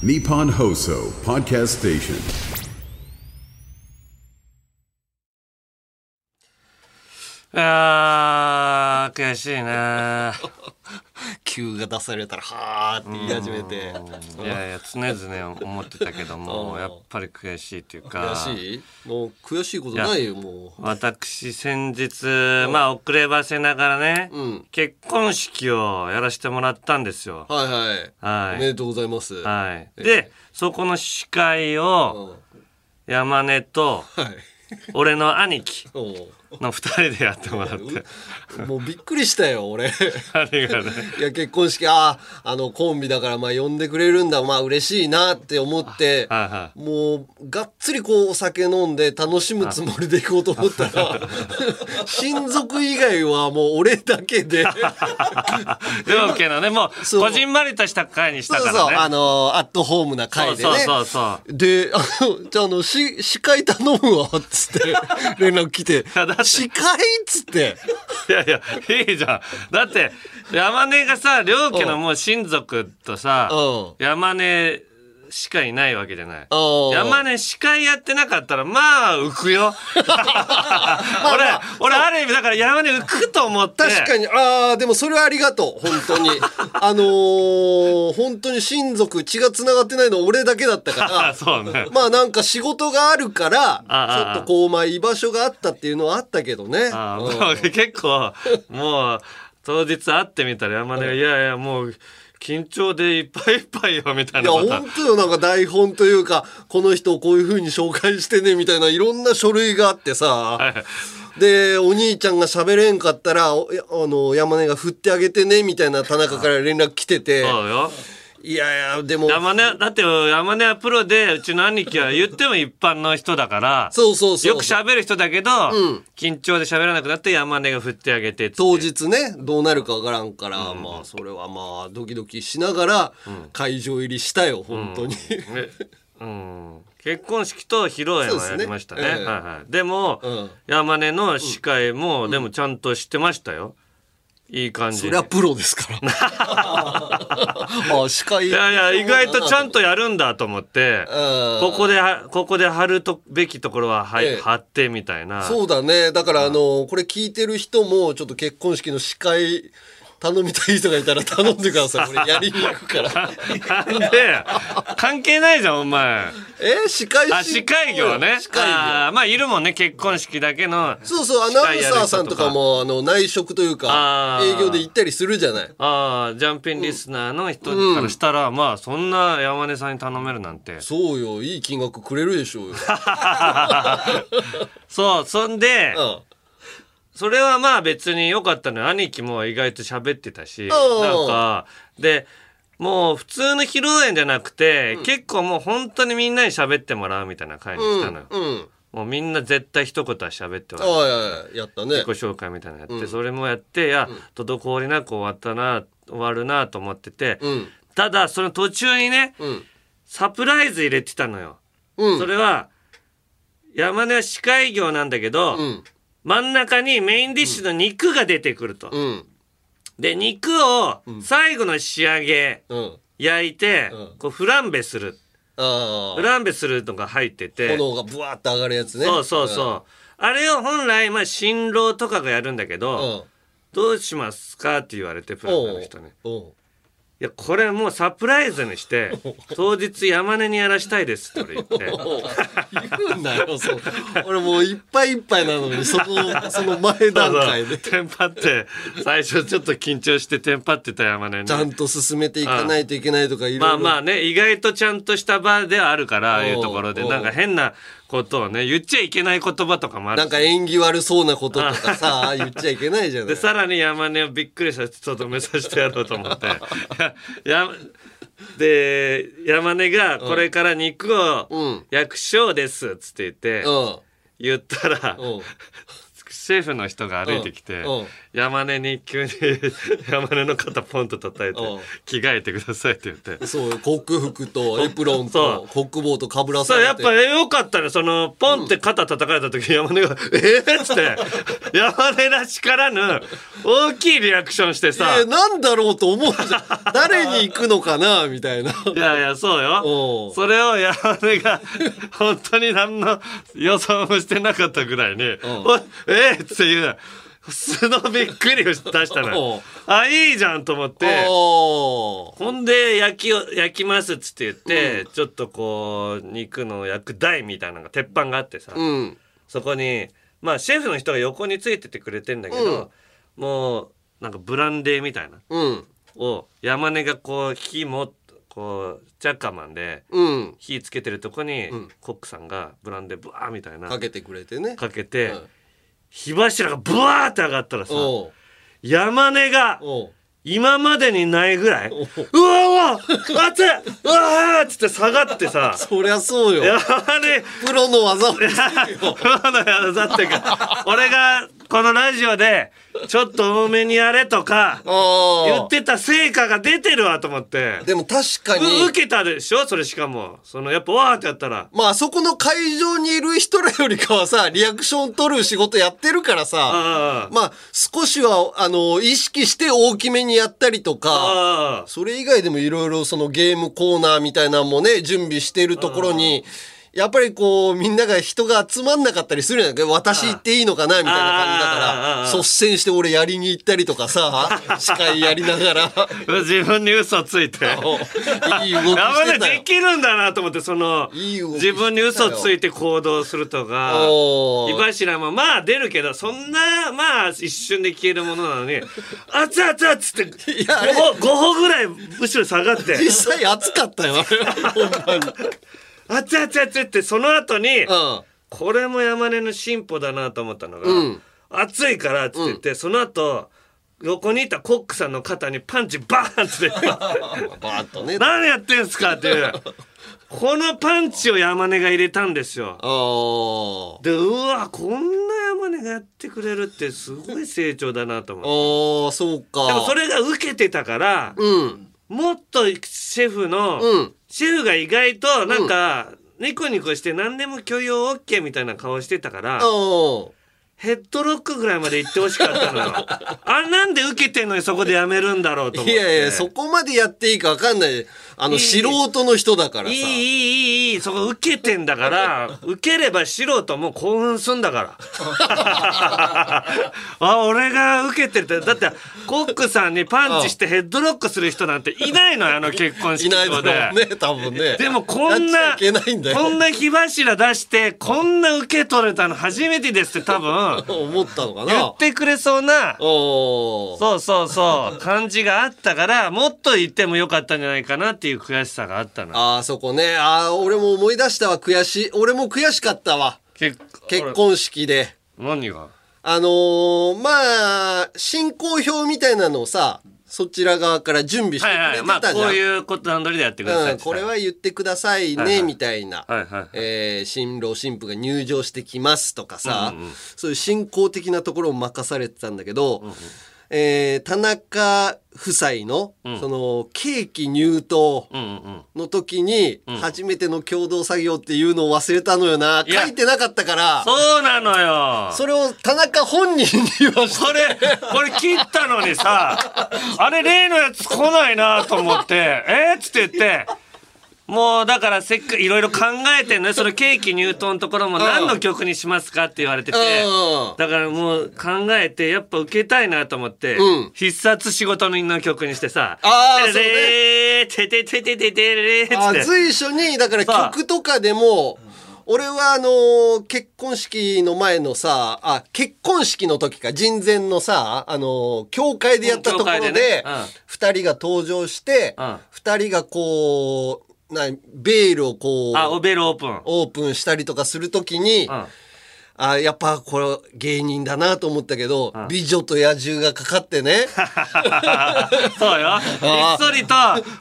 Nippon Hoso Podcast Station. Uh... 悔しいな。急が出されたらはーって言い始めて。いやいや、常々思ってたけども、うん。やっぱり悔しいというか。悔しい？もう悔しいことないよもう。私先日まあ遅ればせながらね、うん。結婚式をやらせてもらったんですよ。はいはい。はい。おめでとうございます。はい。えでそこの司会うん。を山根とはい。俺の兄貴の二人でやってもらって。もうびっくりしたよ俺。ありがね。いや結婚式あああのコンビだからまあ呼んでくれるんだ。まあ嬉しいなって思ってはいはもうがっつりこうお酒飲んで楽しむつもりで行こうと思ったら 親族以外はもう俺だけで。でも OK なね。もうそう。こじんまりとした会にしたそうからね。そうあのアットホームな会でね。そうそうそうで、あの、じゃあ、あの、し、司会頼むわ、つって、連絡来て、司会っつって、いやいやいいじゃん。だって山根がさ両家のもう親族とさうん。山根しかいないわけじゃない。うん山根司会やってなかったらまあ浮くよ。俺俺ある意味だから山根浮くと思って。確かに、ああ、でもそれはありがとう、本当に。あのー、本当に親族、血が繋がってないの俺だけだったかあら、そうね。まあなんか仕事があるから、ちょっとこう、まあ居場所があったっていうのはあったけどね。結構もう当日会ってみたら山根が「いやいやもう緊張でいっぱいいっぱいよ」みたいいや、なこと本当よ、なんか台本というか、この人をこういう風に紹介してね、みたいないろんな書類があってさ、はいで、お兄ちゃんが喋れんかったら、あの、山根が振ってあげてね、みたいな田中から連絡来てて、いやいや、でも、山根だって山根はプロでうちの兄貴は言っても一般の人だからそうそうそう。よく喋る人だけど、ん。緊張で喋らなくなって山根が振ってあげて当日ね、どうなるかわからんから、まあ、それはまあ、ドキドキしながら、会場入りしたよ、本当に。えうん、結婚式と披露宴はやりましたねね。ええ。はいはい、でも、うん。山根の司会も、でもちゃんとしてましたよいい感じにそりゃプロですから。あ、司会。いやいや意外とちゃんとやるんだと思ってうんここではここで貼るとべきところはは、ええ貼ってみたいなそうだね。だから、あの、これ聞いてる人も、ちょっと結婚式の司会、頼みたい人がいたら頼んでください。これやりに行くから。なんで関係ないじゃんお前え司会あ司会業ね司会業。まあいるもんね結婚式だけのそうそう、アナウンサーさんとかも、あの、内職というか営業で行ったりするじゃない。ああジャンピンリスナーの人からしたら、まあそんな山根さんに頼めるなんてそうよ、いい金額くれるでしょうよ。そうそんで、うん。それはまあ別に良かったのよ兄貴も意外と喋ってたし、んなんかでもう普通の披露宴じゃなくて、結構もう本当にみんなに喋ってもらうみたいな会にしたのよ、うん。もうみんな絶対一言は喋ってもああ、いやったね自己。紹介みたいなのやって、それもやっていや、滞りなく終わったな終わるなと思ってて、うん。ただその途中にねうん。サプライズ入れてたのよ、うん。それは山根は司会業なんだけど、うん。真ん中にメインディッシュの肉が出てくると、うん。で肉を最後の仕上げうん。焼いて、うんこうフランベするあフランベするのが入ってあ。て炎がブワーって上がるやつね。そうそうそう、あれを本来まあ新郎とかがやるんだけうん。ど、どうしますかって言われてプランナーの人にうん。いやこれもうサプライズにして 当日山根にやらしたいですって俺言って言うんだよ、そう。俺もういっぱいいっぱいなのに、その、その前段階で。テンパって最初ちょっと緊張してテンパってた山根にちゃんと進めていかないといけないとかいろいろ。まあまあね意外とちゃんとした場ではあるからああいうところでなんか変なことをね言っちゃいけない言葉とかもある。しなんか縁起悪そうなこととかさ、言っちゃいけないじゃない。でさらに山根をびっくりさせてとどめさせてやろうと思って。やで山根がこれから肉をうん。焼くショーですっつって言って、うん。言ったら、うん。シェフの人が歩いてきて、うんうん。山根に急に 山根の肩ポンと叩いて、うん。着替えてくださいって言って。そうコック服とエプロンそとコック帽とかぶらささあれてやっぱえよかったねそのポンって肩叩かれた時、山根が「えっ?」っつって山根らしからぬ大きいリアクションしてさ。えなんだろうと思うじゃん。誰に行くのかなみたいな。いやいやそうよ。それを山根が本当に何の予想もしてなかったぐらいに「おいえっ?」っていう素のびっくりを出したのあいいじゃんと思って。ほんで焼きを焼きますっつって言って、ちょっとこう肉の焼く台みたいなのが鉄板があってさ、うん。そこにまあシェフの人が横についててくれてんだけど、もうなんかブランデーみたいな。うん。を山根がこう火もこうチャッカマンでうん。火つけてるとこに、ん。コックさんがブランデーブワーみたいな。かけてくれてね。かけて、うん火柱がブワーって上がったらさ山根が今までにないぐらいう。わうわ熱い うわーっつって下がってさそりゃそうよ。山根プロの技を プロの技ってか俺がこのラジオでちょっと多めにやれとか言ってた成果が出てるわと思って。でも確かうに受けたでしょ？それしかも。そのやっぱわーってやったら。まああそこの会場にいる人らよりかはさリアクション取る仕事やってるからさああまあ少しはあの意識して大きめにやったりとかああそれ以外でもいろいろそのゲームコーナーみたいなのもね準備してるところにやっぱりこうみんなが人が集まんなかったりするんだけど私行っていいのかなみたいな感じだから率先して俺やりに行ったりとかさ 司会やりながら。自分に嘘ついて。いい動きしてたよ。できるんだなと思ってそのいい自分に嘘ついて行動するとかおー火柱もまあ出るけどそんなまあ一瞬で消えるものなのに「熱々っつっていやあれ5歩 ,5 歩ぐらい後ろ下がって。実際暑かったよあれ ほんまに「熱々熱々」ってその後にうん。これも山根の進歩だなと思ったのがうん「熱いから」って言ってその後横にいたコックさんの肩にパンチバーンっつって。バーッとね。何やってんすかっていう。このパンチを山根が入れたんですよ。でうわこんな山根がやってくれるってすごい成長だなと思って。あーそうか。でもそれが受けてたからうんもっとシェフの、うんシェフが意外となんか、ニコニコして何でも許容 OK みたいな顔してたから、うんヘッドロックぐらいまで行ってほしかったのよ。あれなんで受けてんのにそこでやめるんだろうと思って。いやいや、そこまでやっていいか分かんない。あの、素人の人だからさ。いい、いい、いい、そこ受けてんだから、受ければ素人も興奮すんだから。あ、俺が受けてるって、だって、コックさんにパンチしてヘッドロックする人なんていないのよ、あの結婚式で。いないだろね、多分ね。でもこんな、んこんな火柱出して、こんな受け取れたの初めてですって多分、思ったのかな。言ってくれそうな、そうそうそう、感じがあったから、もっと言ってもよかったんじゃないかなっていう悔しさがあったのあーそこね。あー俺も思い出したわ、悔しい。俺も悔しかったわ。結結婚式で。何が？あのーまあ、進行表みたいなのをさ、そちら側から準備してくはいはいまあれてたじゃん。こういうこと段取りでやってくださいうん、これは言ってくださいね、はいはいみたいな、はいはいえー新郎新婦が入場してきますとかさ、そういう進行的なところを任されてたんだけど、えー田中夫妻の、そのケーキ入刀うんうんの時に、初めての共同作業っていうのを忘れたのよな。書いてなかったから、そうなのよ。それを田中本人に言わしてこれこれ切ったのにさあれ例のやつ来ないなと思ってえっつって言ってもうだからせっかくいろいろ考えてんのよ そのケーキ入刀のところも何の曲にしますかって言われてて。うん。だからもう考えてやっぱ受けたいなと思って、うん。必殺仕事人の曲にしてさあーてれーててててててて。あ随所にだから曲とかでも俺はあのー結婚式の前のさあ結婚式の時か人前のさあのー教会でやったところででね。うん。二人が登場してうん。二人がこうなベールをこうあオベルオープン。オープンしたりとかする時にうんあやっぱこれ芸人だなと思ったけど、美女と野獣がかかってね。そうよ。ひっそりと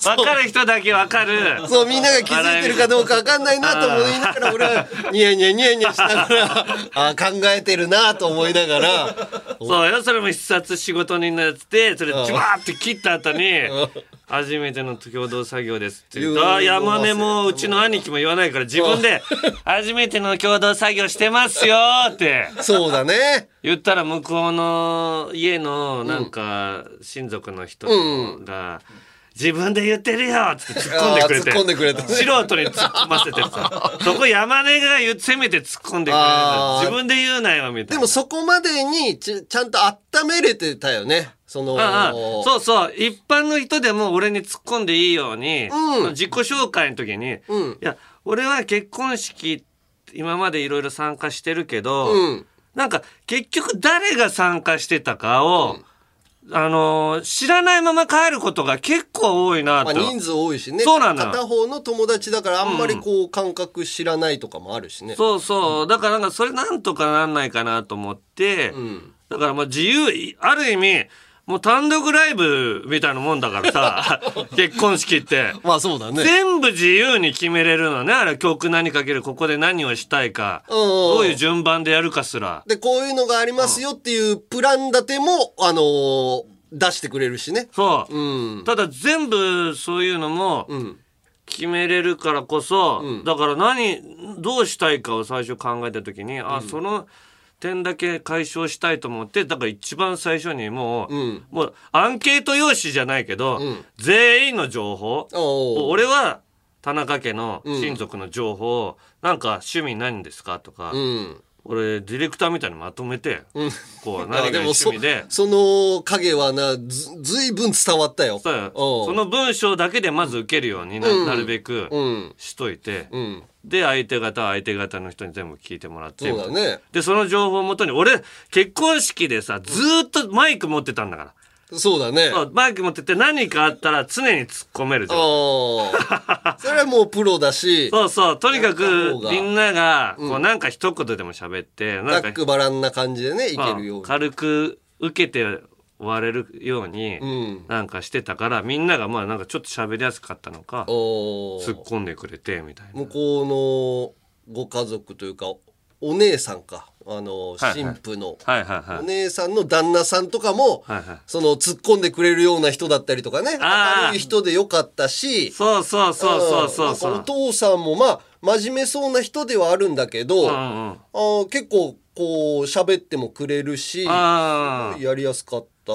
分かる人だけ分かる。そう。みんなが気づいてるかどうかわかんないなと思いながら俺はニヤニヤニヤニヤしながらあ考えてるなと思いながら。そうよ。それも一冊仕事人のやつでそれジュワーって切った後に「初めての共同作業です」って言うと山根もうちの兄貴も言わないから自分で「初めての共同作業してますよ」って。そうだね。言ったら向こうの家のなんか親族の人が「自分で言ってるよ」って突っ込んでくれて。突っ込んでくれた素人に突っ込ませてさ。そこ山根がせめて突っ込んでくれるあー。自分で言うなよみたいな。でもそこまでにちちゃんと温めれてたよね。そのああそうそう。一般の人でも俺に突っ込んでいいように、うん。自己紹介の時に、うん。いや俺は結婚式今までいろいろ参加してるけど、うん。なんか結局誰が参加してたかを、あのー知らないまま帰ることが結構多いなまあ、と。人数多いしね。そうなの。よ片方の友達だからあんまりこう感覚知らないとかもあるしね、そうそう。だからなんかそれなんとかなんないかなと思って、ん。だからまあ自由ある意味もう単独ライブみたいなもんだからさ 結婚式って。まあそうだね。全部自由に決めれるのね。あれ曲何かけるここで何をしたいか。うんうん。どういう順番でやるかすら。でこういうのがありますよっていうプラン立てもあのー出してくれるしね。そう、うん。ただ全部そういうのもん。決めれるからこそ、ん。だから何どうしたいかを最初考えた時に、あその点だけ解消したいと思ってだから一番最初にもう、うん。もうアンケート用紙じゃないけど、ん。全員の情報俺は田中家の親族の情報を、なんか趣味何ですかとか、うん俺ディレクターみたいにまとめて、こうあ何が趣味で。その影はなずずいぶん伝わったよ。その文章だけでまず受けるようにな,、うん。なるべくうん。しといて、うん。で相手方は相手方の人に全部聞いてもらって。そうだね。でその情報をもとに俺結婚式でさずーっとマイク持ってたんだから、そうだね。そうマイク持ってて何かあったら常に突っ込めるじゃん。ああ それはもうプロだし。そうそうとにかくみんながこうなんか一言でも喋って、なんかざっくばらんな感じでねいけるように、軽く受けて終われるようにん。なんかしてたから、みんながまあなんかちょっと喋りやすかったのか突っ込んでくれてみたいな。向こうのご家族というかお姉さんか。あの新婦の。お姉さんの旦那さんとかも、その突っ込んでくれるような人だったりとかね。明るい人でよかったし。そうそうそうそうそうお父さんもまあ真面目そうな人ではあるんだけど、うんうん。あー結構こう喋ってもくれるしやりやすかった。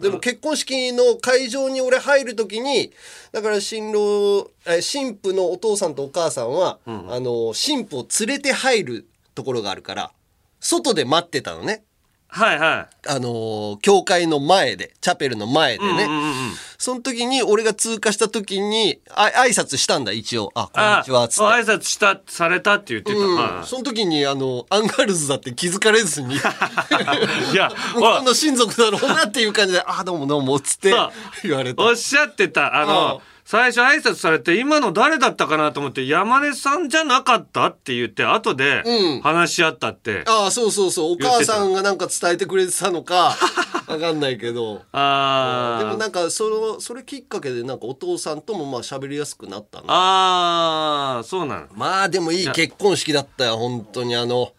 でも結婚式の会場に俺入る時にだから新郎え新婦のお父さんとお母さんは、あの新婦を連れて入るところがあるから外で待ってたのね。はいはい。あの教会の前でチャペルの前でね、うんうんうんその時に俺が通過した時にあ挨拶したんだ一応「あこんあにちは」っつって。挨拶したされたって言ってた、うんはいその時にあのアンガールズだって気づかれずに。いや 向こうの親族だろうなっていう感じで「あどうもどうも」っつって言われた。おっしゃってたあの、うん最初挨拶されて今の誰だったかなと思って山根さんじゃなかったって言って後でうん。話し合ったって、ああそうそうそう。お母さんがなんか伝えてくれてたのか わかんないけど。あー。でもなんかそのそれきっかけでなんかお父さんともまあ喋りやすくなったなあーそうなの。まあでもいい結婚式だったよ本当にあの。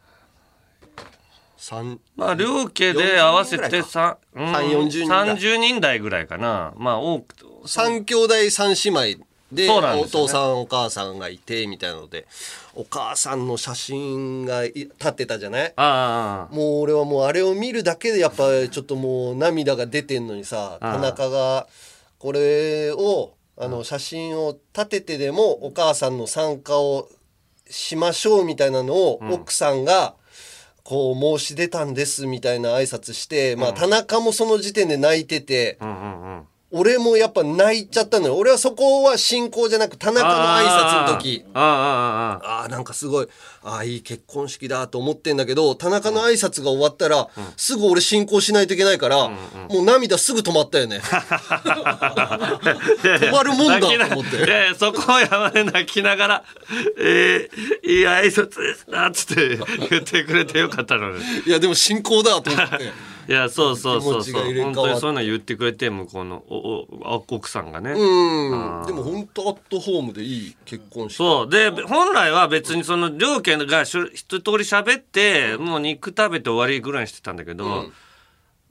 三まあ両家で合わせ40人ぐらいか。てさ、うん、3 40人ぐらい30人台ぐらいかな。まあ多く三兄弟三姉妹でそうなんお父さんお母さんがいてみたいなのでお母さんの写真がい立ってたじゃない？ああもう俺はもうあれを見るだけでやっぱちょっともう涙が出てんのにさ田中がこれをあの写真を立ててでもお母さんの参加をしましょうみたいなのを奥さんがこう申し出たんですみたいな挨拶してまあ田中もその時点で泣いててうんうんうん俺もやっぱ泣いちゃったのよ。俺はそこは進行じゃなく田中の挨拶の時。ああああなんかすごいああいい結婚式だと思ってんだけど田中の挨拶が終わったら、すぐ俺進行しないといけないから、もう涙すぐ止まったよね。止まるもんだと思って。いやいやそこを山で泣きながら「えー、いい挨拶ですな」っつって言ってくれてよかったのに。いやでも進行だと思っていやそうそうそうそう。本当にそういうの言ってくれて向こうのおお奥さんがね、うん。でも本当アットホームでいい結婚式そう。で本来は別にその両家がしゅ一通り喋ってもう肉食べて終わりぐらいにしてたんだけど、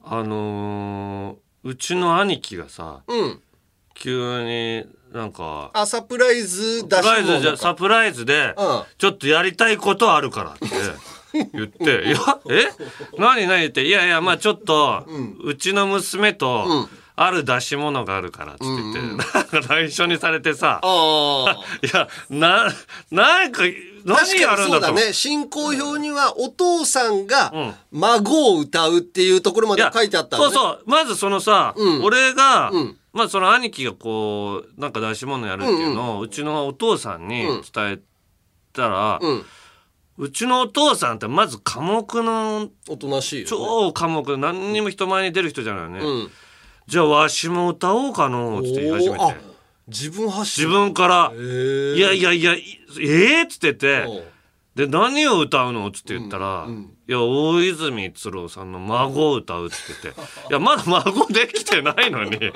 あのーうちの兄貴がさうん。急になんかあサプライズ出しサプライズじゃ物サプライズでうん。ちょっとやりたいことあるからって 言って「いやえ？何何?」って「いやいやまあちょっと、うちの娘とある出し物があるから」っつって言って、なんか内緒にされてさいやななんか何確かにそうだやるんだと。ね。進行表にはお父さんが孫を歌うっていうところまで書いてあったのね。そうそう。まずそのさ、うん。俺が、うん。まあその兄貴がこうなんか出し物やるっていうのを、うちのお父さんに伝えたら、うんうちのお父さんってまず寡黙のおとなしいよね。超寡黙何にも人前に出る人じゃないよね、うん。じゃあわしも歌おうかのって言い始めて。自分発信。自分から「へえいやいやいやいえーっつっててで何を歌うの？っつって言ったら「うんうん。いや大泉逸郎さんの孫を歌う」っつってて「いやまだ孫できてないのに。いやい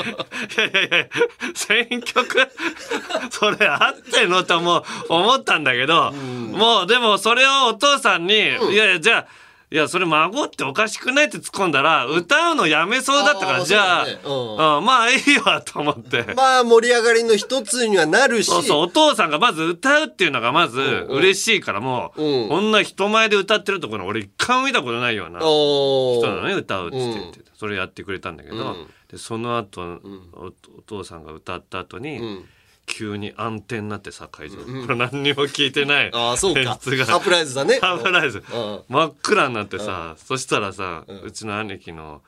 やいや選曲？それ合ってんの?」とも思ったんだけど、もうでもそれをお父さんに「いやいやじゃあいやそれ孫っておかしくない?」って突っ込んだら歌うのやめそうだったから、じゃあ、ね。うん。うんまあいいわと思って。まあ盛り上がりの一つにはなるし。そうそう、お父さんがまず歌うっていうのがまず嬉しいからもう、うん。こんな人前で歌ってるところ俺一回も見たことないような人なのね、歌うっつって言って、それやってくれたんだけど、うん。でその後、おお父さんが歌った後に、ん急に暗転になってさ会場、これ何にも聞いてない。ああそうか。サプライズだね。サプライズ。うん。真っ暗になってさ、そしたらさ、うちの兄貴の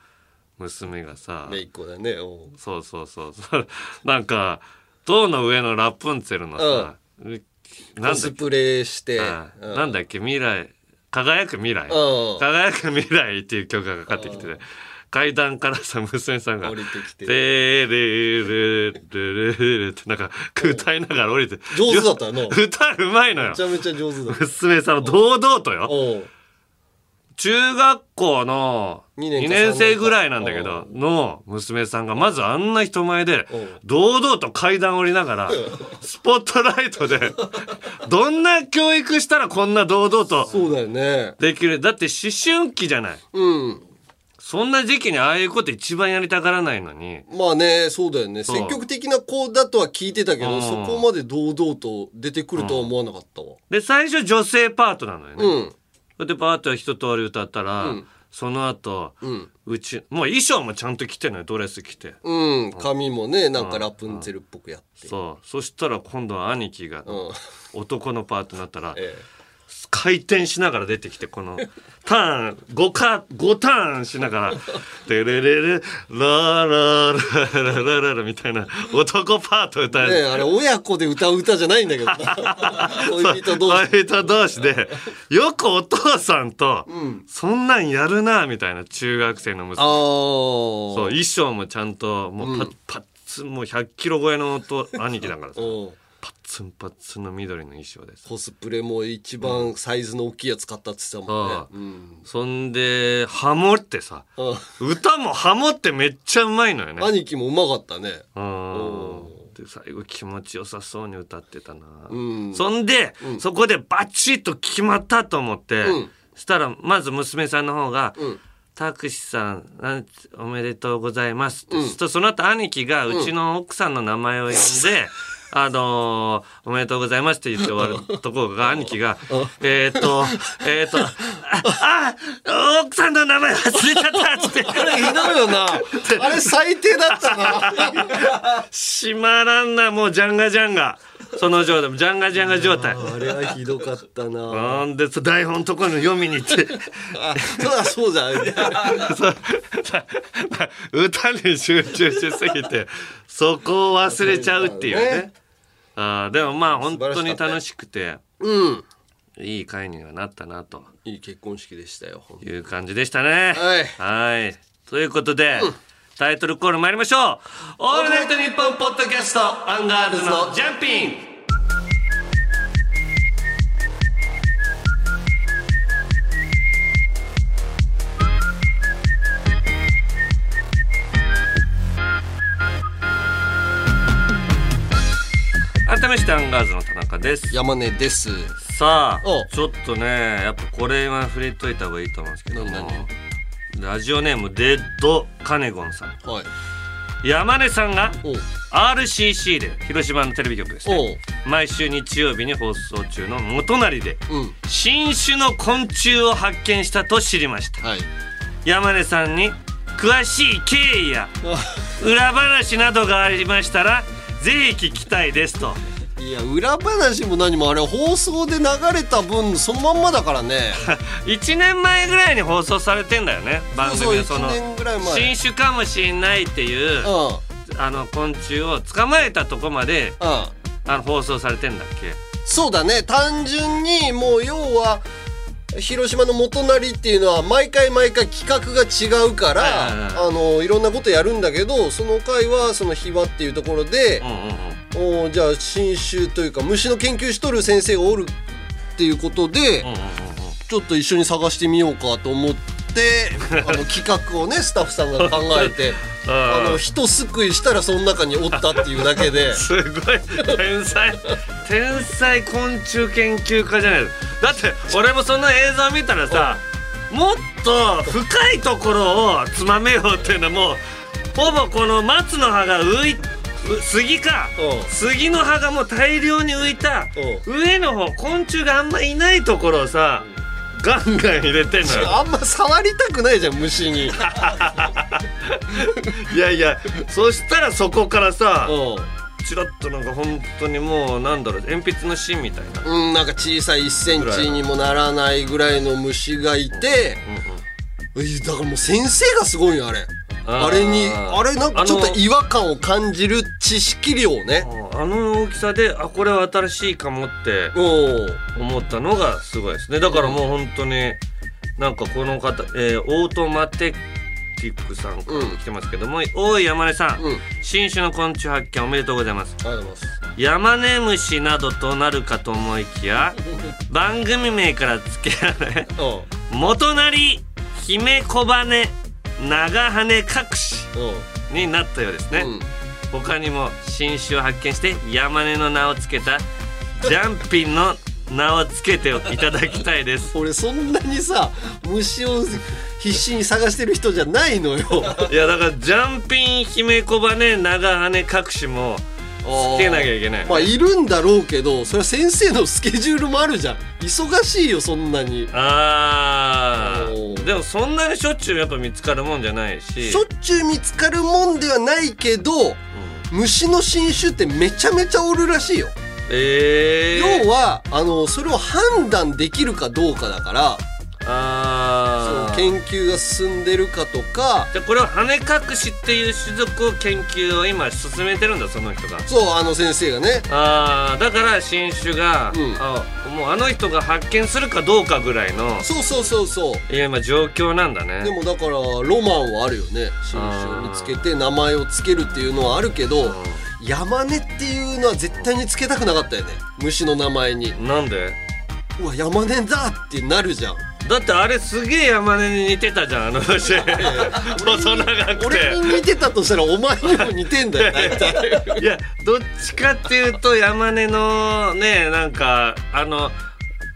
娘がさ、めいっ子だね。そうそうそうそう。なんか塔の上のラプンツェルのさ、なんコスプレして。あうん。なんだっけ？未来。輝く未来。うん。輝く未来っていう曲がかかってきてて階段からさ娘さんが降りてき「て。テレレレレレレ」ってなんか歌いながら降りて。上手だったの。歌うまいのよ。めちゃめちゃ上手だ娘さんは堂々とよ。中学校の二年か2年生ぐらいなんだけどの娘さんがまずあんな人前でう。ん堂々と階段降りながら スポットライトでどんな教育したらこんな堂々とそうだよね。できる。だって思春期じゃない。うんそんな時期にああいうこと一番やりたがらないのに。まあねそうだよね。積極的な子だとは聞いてたけうん。どそこまで堂々と出てくるとは思わなかったわ。で最初女性パートなのよね、うん。それでパート一通り歌ったら、うん。その後、うん。うちもう衣装もちゃんと着てんのよドレス着て。うん。髪もねなんかラプンツェルっぽくやって。そう。そしたら今度は兄貴が、うん。男のパートになったら、え回転しながら出てきてこの ターン5か5ターンしながら「テレレレラララララララ」みたいな男パート歌える、ねあれ親子で歌う歌じゃないんだけど恋人同士恋人同士でよくお父さんと、そんなんやるなみたいな中学生の娘そう衣装もちゃんともうパッ、パッツもう100キロ超えの兄貴だからさパッツンパッツンの緑の衣装です。コスプレも一番サイズの大きいやつ買ったって言ってたもんね。ああ。うん。そんでハモってさうん歌もハモってめっちゃうまいのよね。兄貴もうまかったね。うん。で最後気持ちよさそうに歌ってたな、うん。そんで、そこでバチッと決まったと思って、うん。したらまず娘さんの方が「うん。タクシさんなんおめでとうございます」って、そしたらその後兄貴がうちの奥さんの名前を呼んで。あのーおめでとうございますって言って終わるところが兄貴が、えーっと、えーっと、あ、あ、奥さんの名前忘れちゃったって、あれひどいよな。あれ最低だったな。閉まらんな、もうジャンガジャンガ。その状態ジャンガジャンガ状態。あれはひどかったな。なんでそ台本のところに読みに行って。あそうだそうじゃん。歌に集中しすぎてそこを忘れちゃうっていうね。あーでもまあ本当に楽しくてうん。いい回にはなったなと。いい結婚式でしたよいう感じでしたね。はい。はい。ということで、タイトルコール参りましょう「オールナイトニッポン」ポッドキャストアンガールズのジャンピン。改めましてアンガールズの田中です。山根です。さあお。ちょっとねやっぱこれは触れといた方がいいと思うんですけども。何ラジオネームデッドカネゴンさん。はい。山根さんが RCC で広島のテレビ局ですね。毎週日曜日に放送中の元就でうん。新種の昆虫を発見したと知りました。はい。山根さんに詳しい経緯や裏話などがありましたらぜひ聞きたいですといや裏話も何もあれ放送で流れた分そのまんまだからね。1年前ぐらいに放送されてんだよね番組でその1年ぐらい前。新種かもしれないっていううん。あの昆虫を捕まえたとこまでうん。あの放送されてんだっけ？そうだね。単純にもう要は広島の元成っていうのは毎回毎回企画が違うから、はいはいはい。あのいろんなことやるんだけどその回はその秘話っていうところでうん、うんうんおじゃあ新種というか虫の研究しとる先生がおるっていうことで、ちょっと一緒に探してみようかと思って あの企画をねスタッフさんが考えて あの人救いしたらその中におったっていうだけで。すごい天才天才昆虫研究家じゃない。だって俺もその映像見たらさもっと深いところをつまめようっていうのはもうほぼこの松の葉が浮いう杉か。うん。杉の葉がもう大量に浮いた。上の方昆虫があんまいないところをさガンガン入れてんのよ。あんま触りたくないじゃん虫に。いやいやそしたらそこからさうん。チラッとなんか本当にもうなんだろう鉛筆の芯みたいな。うん、なんか小さい1センチにもならないぐらいの虫がいて、えだからもう先生がすごいよあれあれにあれなんかちょっと違和感を感じる知識量ね。あの大きさであこれは新しいかもってう。ん思ったのがすごいですね。だからもう本当になんかこの方、えーオートマティックさんから来てますけども、おい山根さん、うん。新種の昆虫発見おめでとうございます。ありがとうございます。ヤマネムシなどとなるかと思いきや 番組名から付けられ元成姫小羽長羽隠しうんになったようですね、うん。他にも新種を発見して山根の名を付けたジャンピンの名を付けていただきたいです。俺そんなにさ虫を必死に探してる人じゃないのよ。いやだからジャンピン姫小羽長羽隠しもつけなきゃいけない。まあいるんだろうけどそれは先生のスケジュールもあるじゃん。忙しいよそんなに。あおーーでもそんなにしょっちゅうやっぱ見つかるもんじゃないし。しょっちゅう見つかるもんではないけど、虫の新種ってめちゃめちゃおるらしいよ、えー、要はあのそれを判断できるかどうかだから。あー。その研究が進んでるかとか。じゃあこれは羽隠しっていう種族を研究を今進めてるんだその人が。そうあの先生がね。あーだから新種が、うん。あもうあの人が発見するかどうかぐらいのそうそうそうそう。いや今状況なんだね。でもだからロマンはあるよね新種を見つけて名前をつけるっていうのはあるけど山根っていうのは絶対につけたくなかったよね虫の名前に。なんで？うわ山根だってなるじゃんだってあれすげえ山根に似てたじゃんあの虫細長く俺てに似てたとしたらお前にも似てんだよ 大体。いやどっちかっていうと山根のねなんかあの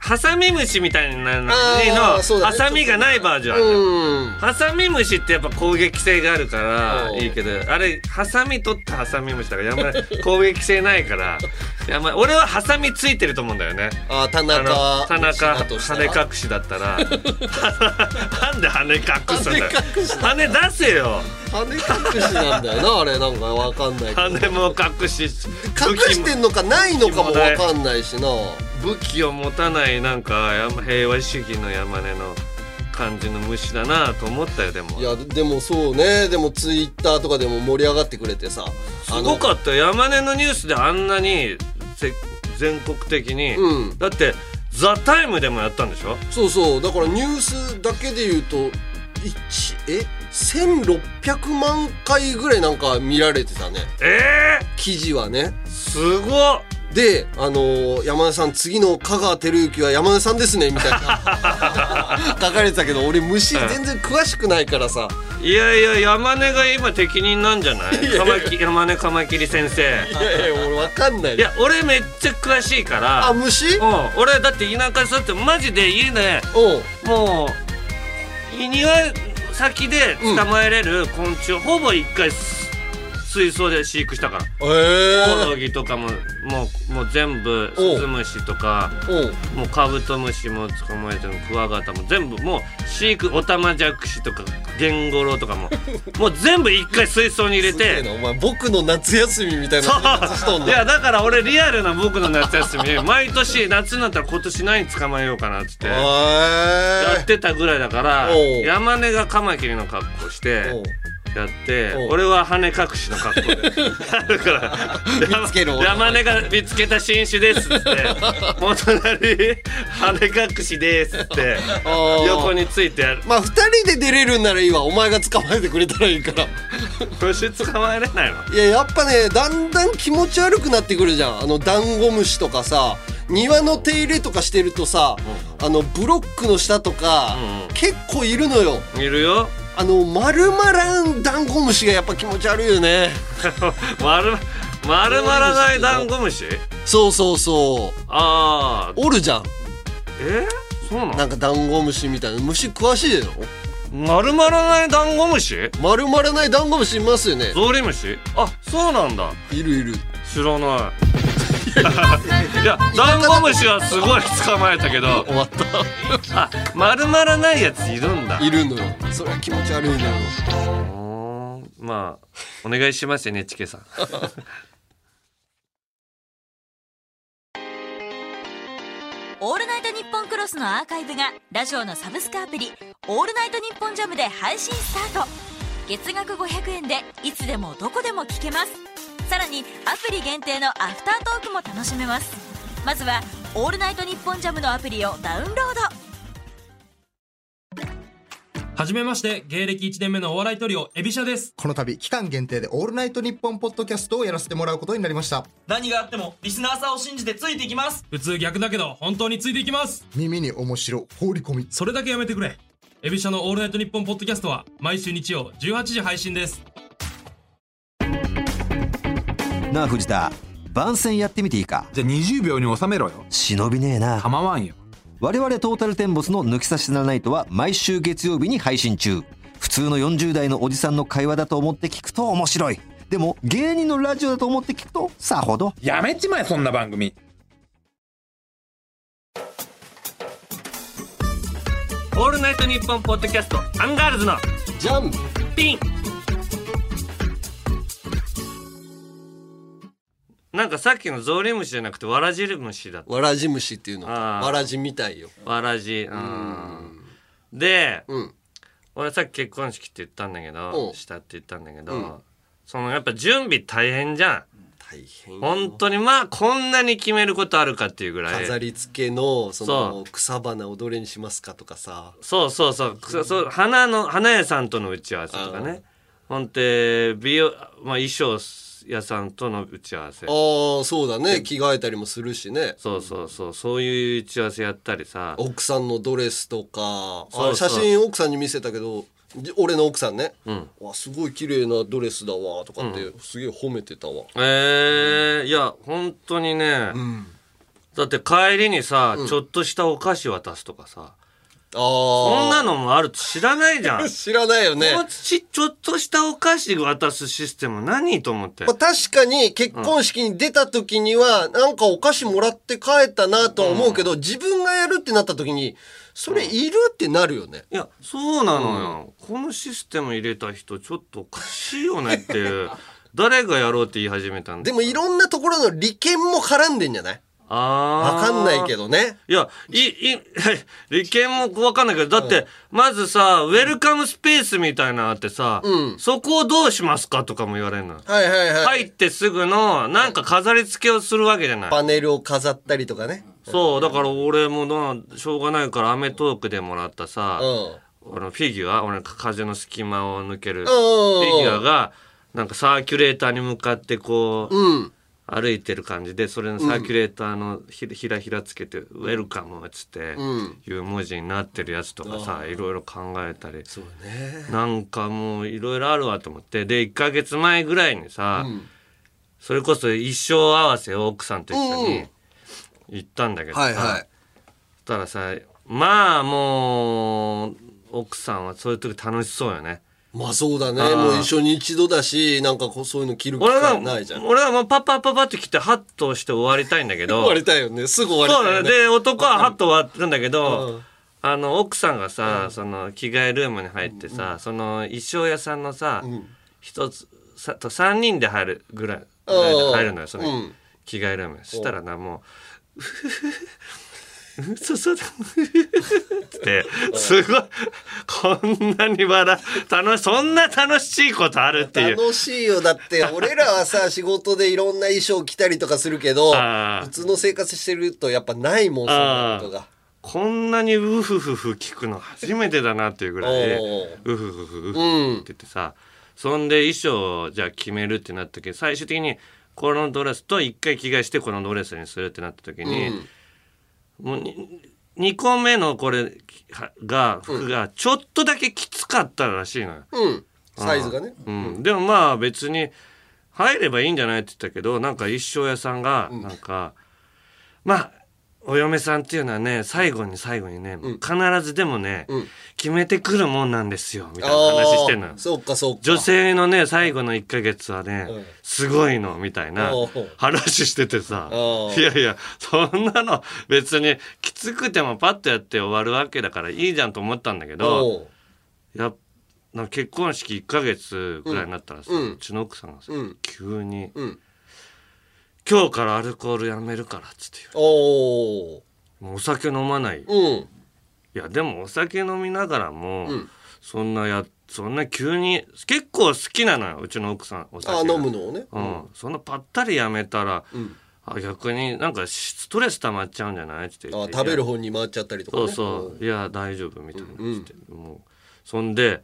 ハサミムシみたいなののハサミがないバージョンあるハサミムシってやっぱ攻撃性があるからう。んいいけどあれハサミ取ったハサミムシだからやんまり攻撃性ないからやんまり俺はハサミついてると思うんだよね。あ田あの中田中羽隠しだったら。なんで羽隠すんだよ。羽出せよ。羽隠しなんだよな あれなんかわかんないけど。羽も隠し隠してんのかないのかもわかんないしな武器を持たないなんか平和主義の山根の感じの虫だなと思ったよでも。いやでもそうね。でもツイッターとかでも盛り上がってくれてさ。すごかったよ山根のニュースであんなにせ全国的に、うん。だって「ザタイムでもやったんでしょ？そうそう。だからニュースだけで言うと一え？1600万回ぐらいなんか見られてたね。ええ記事はね。ー、すごっであのー山根さん次の香川照之は山根さんですねみたいな。書かれてたけど俺虫全然詳しくないからさ。いやいや山根が今適任なんじゃない？山根カマキリ先生。いやいや俺わかんない。いや俺めっちゃ詳しいから。あ虫？うん。俺だって田舎育ってマジで家でう。んもう庭先で捕まえれる昆虫、ほぼ一回す水槽で飼育したから。コオえロギとかももうもう全部スズムシとかもうカブトムシも捕まえてるクワガタも全部もう飼育オタマジャクシとかゲンゴロウとかも もう全部一回水槽に入れてなお前僕の夏休みみたいな生活しとんの。いやだから俺リアルな僕の夏休み毎年夏になったら今年何捕まえようかなっつってやえってたぐらいだから山根がカマキリの格好してやっておう。俺は羽隠しの格好で。から見つける俺山根が見つけた新種ですっつって。お隣羽隠しですって横についてやる。まあ二人で出れるんならいいわお前が捕まえてくれたらいいから。虫捕まえれないのいややっぱねだんだん気持ち悪くなってくるじゃん。あのダンゴムシとかさ庭の手入れとかしてるとさ、あのブロックの下とか、うんうん。結構いるのよ。いるよあの丸まらんダンゴムシがやっぱ気持ち悪いよね。丸丸まらないダンゴムシそうそうそう。ああおるじゃん。え？そうなの？なんかダンゴムシみたいな。虫詳しいの丸まらないダンゴムシ丸まらないダンゴムシいますよね。ゾウリムシ？あそうなんだ。いるいる。知らないいやダンゴムシはすごい捕まえたけど。終わった。あ丸まらないやついるんだ。いるのよ。それは気持ち悪いのよまあお願いします NHK さん。オールナイトニッポンクロスのアーカイブがラジオのサブスクアプリ「オールナイトニッポンジャムで配信スタート月額500円でいつでもどこでも聞けますさらにアプリ限定のアフタートークも楽しめますまずは「オールナイトニッポンジャムのアプリをダウンロードはじめまして、芸歴1年目のお笑いトリオ、エビシャです。この度期間限定でオールナイトニッポンポッドキャストをやらせてもらうことになりました何があってもリスナーさんを信じてついていきます普通逆だけど、本当についていきます。耳に面白放り込みそれだけやめてくれ。エビシャのオールナイトニッポンポッドキャストは、毎週日曜18時配信です。なあ藤田。番宣やってみていいか？じゃあ20秒に収めろよ。忍びねえな。構わんよ。我々トータルテンボスの抜き差しならないとは毎週月曜日に配信中。普通の40代のおじさんの会話だと思って聞くと面白い。でも芸人のラジオだと思って聞くとさほど。やめちまえそんな番組オールナイトニッポンポッドキャストアンガールズのジャン。ピン。なんかさっきのゾウリムシじゃなくてワラジルムシだった。わらじ虫っていうのあー。わらじみたいよ。ワラジうん。でうん。俺さっき結婚式って言ったんだけうん。どしたって言ったんだけど、うんそのやっぱ準備大変じゃ大変本当にまあこんなに決めることあるかっていうぐらい。飾り付けのそのそ草花をどれにしますかとかさ。そうそうそう。くそう。花の花屋さんとの打ち合わせとかね。ほんで美容、まあ、衣装屋さんとの打ち合わせ。ああそうだね。着替えたりもするしね。そうそうそう。そういう打ち合わせやったりさ。奥さんのドレスとか。そうそう。あ写真奥さんに見せたけどじ俺の奥さんね、ん。わすごい綺麗なドレスだわとかって、すげえ褒めてたわ。えー、いや本当にね、だって帰りにさ、ちょっとしたお菓子渡すとかさあそんなのもあるって知らないじゃん。知らないよね。このちちょっとしたお菓子渡すシステム何と思って？まあ、確かに結婚式に出た時には、なんかお菓子もらって帰ったなとは思うけど、自分がやるってなった時にそれいるってなるよね、いやそうなのよ、このシステム入れた人ちょっとおかしいよねって 誰がやろうって言い始めたんだでもいろんなところの利権も絡んでんじゃない？あわかんないけどどね。いやいい 利権もわかんないけどだって、まずさウェルカムスペースみたいなのあってさ、うん。そこをどうしますかとかも言われるのはいはいはい、入ってすぐのなんか飾り付けをするわけじゃない。パネルを飾ったりとかね。そうだから俺もなしょうがないから『アメトーーク』でもらったさ、うん。あのフィギュア俺の風の隙間を抜けるん。フィギュアがなんかサーキュレーターに向かってこう、うん歩いてる感じでそれのサーキュレーターのひひらひらつけて「ウェルカム」っつってん。いう文字になってるやつとかさいろいろ考えたり。そうね。なんかもういろいろあるわと思って。で1ヶ月前ぐらいにさ、それこそ一生合わせを奥さんと一緒に行ったんだけどさ、そしたらさまあもう奥さんはそういう時楽しそうよね。まあそうだね。もう一緒に一度だしなんかこうそういうの着る機会ないじゃん。俺はもうパッパッパッパって来てハッとして終わりたいんだけど。終わりたいよね。すぐ終わりそうたいよね。だね。で男はハッと終わってるんだけうどん。あの奥さんがさその着替えルームに入ってさその衣装屋さんのさ一つさと3人で入るぐらい入るのよそのうん。着替えルーム。にそしたらなもううそそだってすごい。こんなに笑う楽しそんな楽しいことあるっていう。楽しいよ。だって俺らはさ仕事でいろんな衣装着たりとかするけど普通の生活してるとやっぱないもんそんなことが。こんなにウフフフ聞くの初めてだなっていうぐらいウフフフウフって言ってさそんで衣装をじゃあ決めるってなった時最終的にこのドレスと一回着替えしてこのドレスにするってなった時に、もうに2個目のこれはが服がちょっとだけきつかったらしいのよ。うん。サイズがね。うん、でもまあ別に入ればいいんじゃないって言ったけどなんか一生屋さんがなんか、まあお嫁さんっていうのはね最後に最後にね、必ずでもね、ん。決めてくるもんなんですよみたいな話してんの。よあー。そうかそうか。女性のね最後の1ヶ月はね、うん。すごいのみたいなおう話しててさおういやいやそんなの別にきつくてもパッとやって終わるわけだからいいじゃんと思ったんだけどおうやっなんか結婚式1ヶ月ぐらいになったらさ、ううん。ちの奥さんがさ、うん。急に、うん今日からアルコールやめるから」っつって言おー。うもうお酒飲まない、いうん。やでもお酒飲みながらも、うん。そんなやそんな急に結構好きなのようちの奥さんお酒。あが飲むのをね。うん、そんなぱったりやめたら、ん。あ逆になんかストレス溜まっちゃうんじゃないって言って。あ食べる方に回っちゃったりとかね。そうそう。いや大丈夫みたいな言って、もうそんで、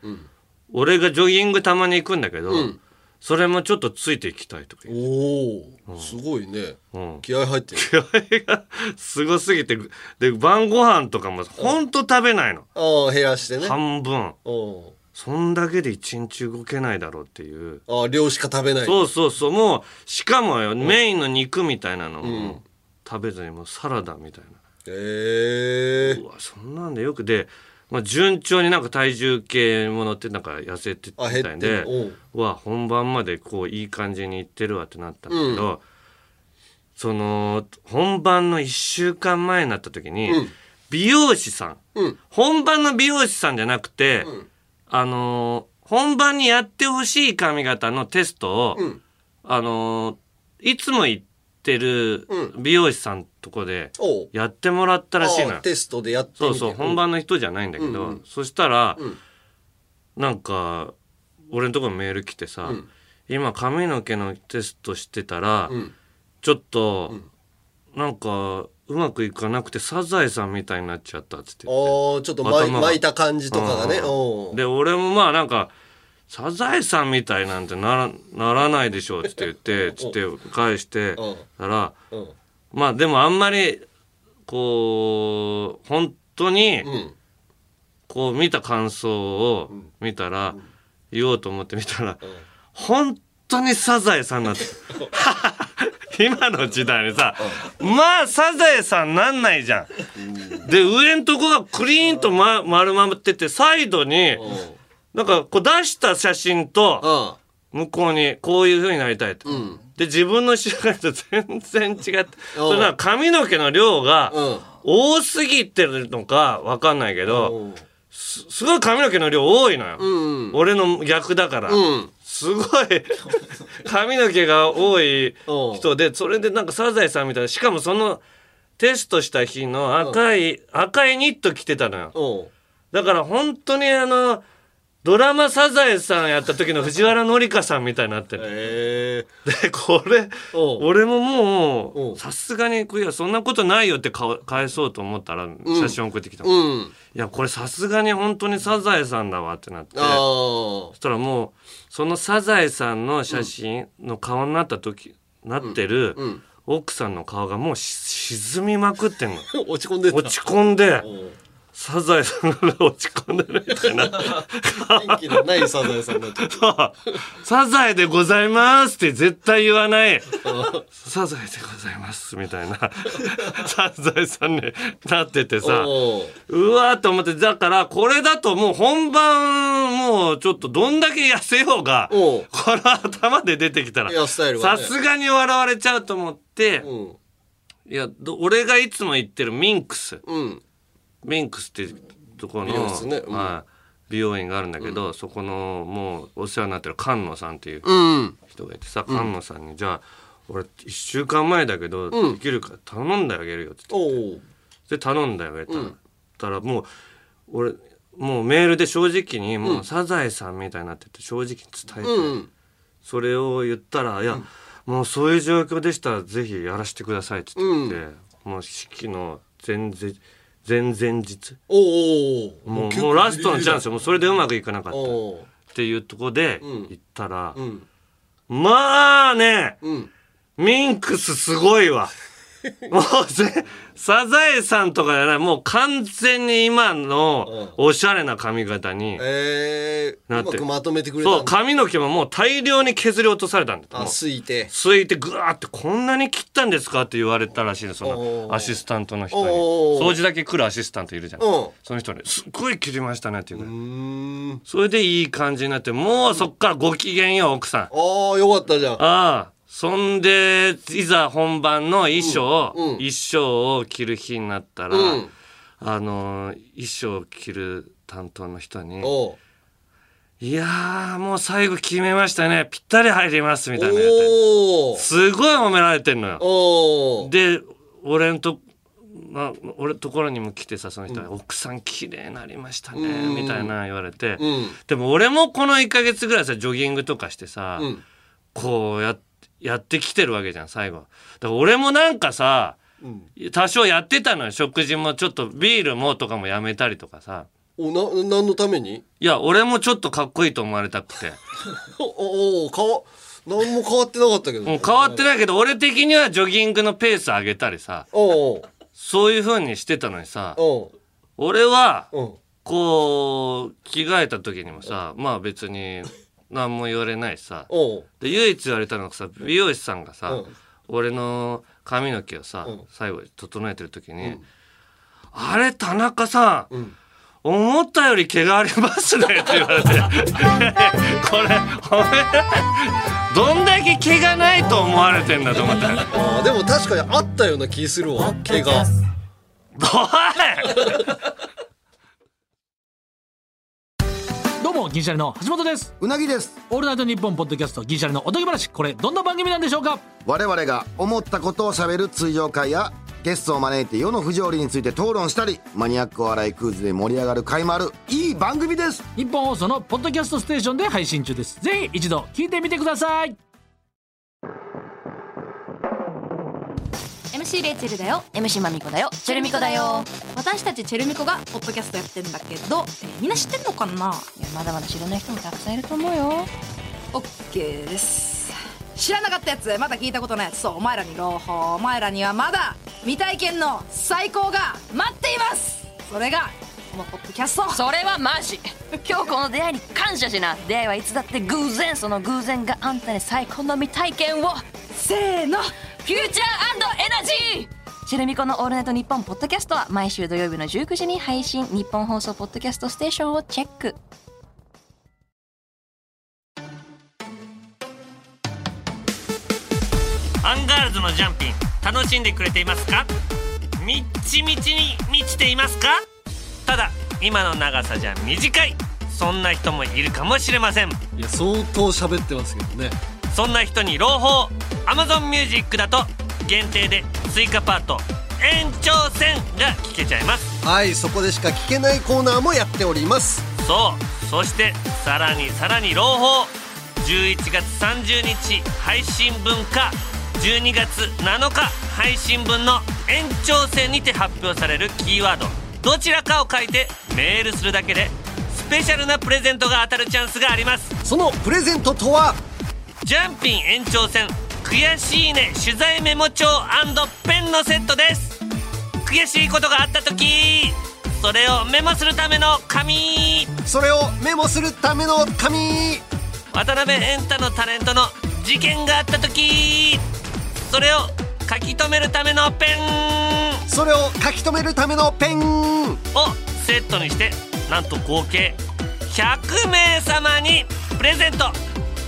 俺がジョギングたまに行くんだけど、んそれもちょっとついていきたいとか言って。おおすごいね。うん。気合入ってる。気合がすごすぎてで晩ご飯とかもほんと食べないの、ああ減らしてね。半分。おそんだけで一日動けないだろうっていう。ああ量しか食べない。そうそうそうもうしかもよ、メインの肉みたいなのも食べずにもうサラダみたいな。へえうわそんなんでよくで、まあ、順調になんか体重計も乗ってなんか痩せてたいでわ本番までこういい感じにいってるわってなったんだけど、その本番の1週間前になった時に、美容師さん、うん。本番の美容師さんじゃなくて、あのー本番にやってほしい髪型のテストを、ん。あのーいつも行ってる美容師さんとこでやってもらったらしいのよ。テストでやってそうそう本番の人じゃないんだけど、そしたら、なんか俺のところにメール来てさ、今髪の毛のテストしてたら、ん。ちょっと、なんかうまくいかなくてサザエさんみたいになっちゃったっつって言ってああちょっと巻いた感じとかがね。で俺もまあなんか「サザエさんみたいなんてならならないでしょ」っつって言ってつって返してうん。たらうん。まあでもあんまりこう本当にうん。こう見た感想を見たら言おうと思って見たら本当にサザエさんなんて 今の時代にさまあサザエさんなんないじゃん。で上んとこがクリーンと、ま、丸まっててサイドになんかこう出した写真と向こうにこういう風になりたいと。で自分の知らないと全然違ってそれな髪の毛の量が多すぎてるのか分かんないけどすすごい髪の毛の量多いのよ。俺の逆だから。すごい 髪の毛が多い人でそれでなんかサザエさんみたいなしかもそのテストした日の赤い赤いニット着てたのよ。だから本当にあのドラマ「サザエさん」やった時の藤原紀香さんみたいになってる。でこれ俺ももうさすがにいやそんなことないよってか返そうと思ったら写真送ってきたの、うん。いやこれさすがに本当にサザエさんだわってなって。あそしたらもうそのサザエさんの写真の顔になった時、なってる奥さんの顔がもうし沈みまくってんの。落ち込んでた。落ち込んでサザエさんが落ち込んでるみたいな。元気のないサザエさんになっちゃったそうサザエでございますって絶対言わない。サザエでございますみたいな。サザエさんになっててさ。おううわーって思ってだからこれだともう本番もうちょっとどんだけ痩せようがこの頭で出てきたらさね。すがに笑われちゃうと思って、うん。いやど俺がいつも言ってるミンクス、うんミンクスっていうところの美容室ねうん。はい美容院があるんだけど、そこのもうお世話になってる菅野さんっていううん。人がいてさ、菅野さんに「じゃあ俺1週間前だけど、うんできるから頼んであげるよ」って言って。で頼んであげたら,、たらもう俺もうメールで正直にもうサザエさんみたいになってて正直に伝えて、うんそれを言ったら「いや、もうそういう状況でしたらぜひやらせてください」って言って、もう式の前々前々日。おうおうもうもうラストのチャンスよ。もうそれでうまくいかなかった。っていうとこで行ったら、ん。まあね、ん。ミンクスすごいわ。もうぜサザエさんとかじゃないもう完全に今のおしゃれな髪型にえー、なって。うまくまとめてくれたそう髪の毛ももう大量に削り落とされたんだあもうすいて。すいてぐわーってこんなに切ったんですかって言われたらしいのそのアシスタントの人に。掃除だけ来るアシスタントいるじゃん。うんその人に「すっごい切りましたね」って言うから。それでいい感じになってもうそっからご機嫌よ奥さん。ああよかったじゃん。ああそんでいざ本番の衣装、うん。うん。衣装を着る日になったら、うん。あの衣装を着る担当の人におう「いやーもう最後決めましたね。ぴったり入ります」みたいな言われておおすごい褒められてんのよ。おで俺んと、まあ、俺のところにも来てさその人が、奥さん綺麗になりましたね」うん。みたいな言われて、うん。でも俺もこの1ヶ月ぐらいさジョギングとかしてさ、うん。こうややってきてるわけじゃん最後。だから俺もなんかさ多少やってたのよ食事もちょっとビールもとかもやめたりとかさ。おな何のために？いや俺もちょっとかっこいいと思われたくて。おおお変わ何も変わってなかったけど、もう変わってないけど俺的にはジョギングのペース上げたりさ。そういう風にしてたのにさ。俺はうん。こう着替えた時にもさまあ別に何も言われないしさ。おう。で唯一言われたのがさ美容師さんがさ、うん。俺の髪の毛をさ、うん。最後に整えてる時に「あれ田中さん、思ったより毛がありますね」って言われて。これ褒めどんだけ毛がないと思われてんだと思ったらあーでも確かにあったような気するわ毛が どうも銀シャリの橋本です。うなぎです。オールナイトニッポンポッドキャスト銀シャリのおとぎ話。これどんな番組なんでしょうか？我々が思ったことをしゃべる通常会やゲストを招いて世の不条理について討論したりマニアックお笑いクイズで盛り上がる回もあるいい番組です。日本放送のポッドキャストステーションで配信中です。ぜひ一度聞いてみてください MC レイチェルだよ。MC マミコだよ。チェルミコだよ。私たちチェルミコがポッドキャストやってんだけど、えーみんな知ってんのかな？いやまだまだ知らない人もたくさんいると思うよ。オッケーです。知らなかったやつ。まだ聞いたことないやつ。そうお前らに朗報。お前らにはまだ未体験の最高が待っています。それがこのポッドキャスト。それはマジ。今日この出会いに感謝しな。出会いはいつだって偶然。その偶然があんたに最高の未体験を。せーのフューチャーエナジー。チェルミコのオールナイトニッポンポッドキャストは毎週土曜日の19時に配信日本放送ポッドキャストステーションをチェック。アンガールズのジャンピン楽しんでくれていますか？みっちみちに満ちていますか？ただ今の長さじゃ短い。そんな人もいるかもしれません。いや相当喋ってますけどねそんな人に朗報。Amazon Music だと限定で追加パート延長戦が聞けちゃいます。はいそこでしか聞けないコーナーもやっております。そうそしてさらにさらに朗報。11月30日配信分か12月7日配信分の延長戦にて発表されるキーワード。どちらかを書いてメールするだけでスペシャルなプレゼントが当たるチャンスがあります。そのプレゼントとはジャンピン延長戦。悔しいね。取材メモ帳ペンのセットです。悔しいことがあった時それをメモするための紙。それをメモするための紙。渡辺エンタのタレントの事件があった時それを書き留めるためのペン。それを書き留めるためのペン。をセットにしてなんと合計100名様にプレゼント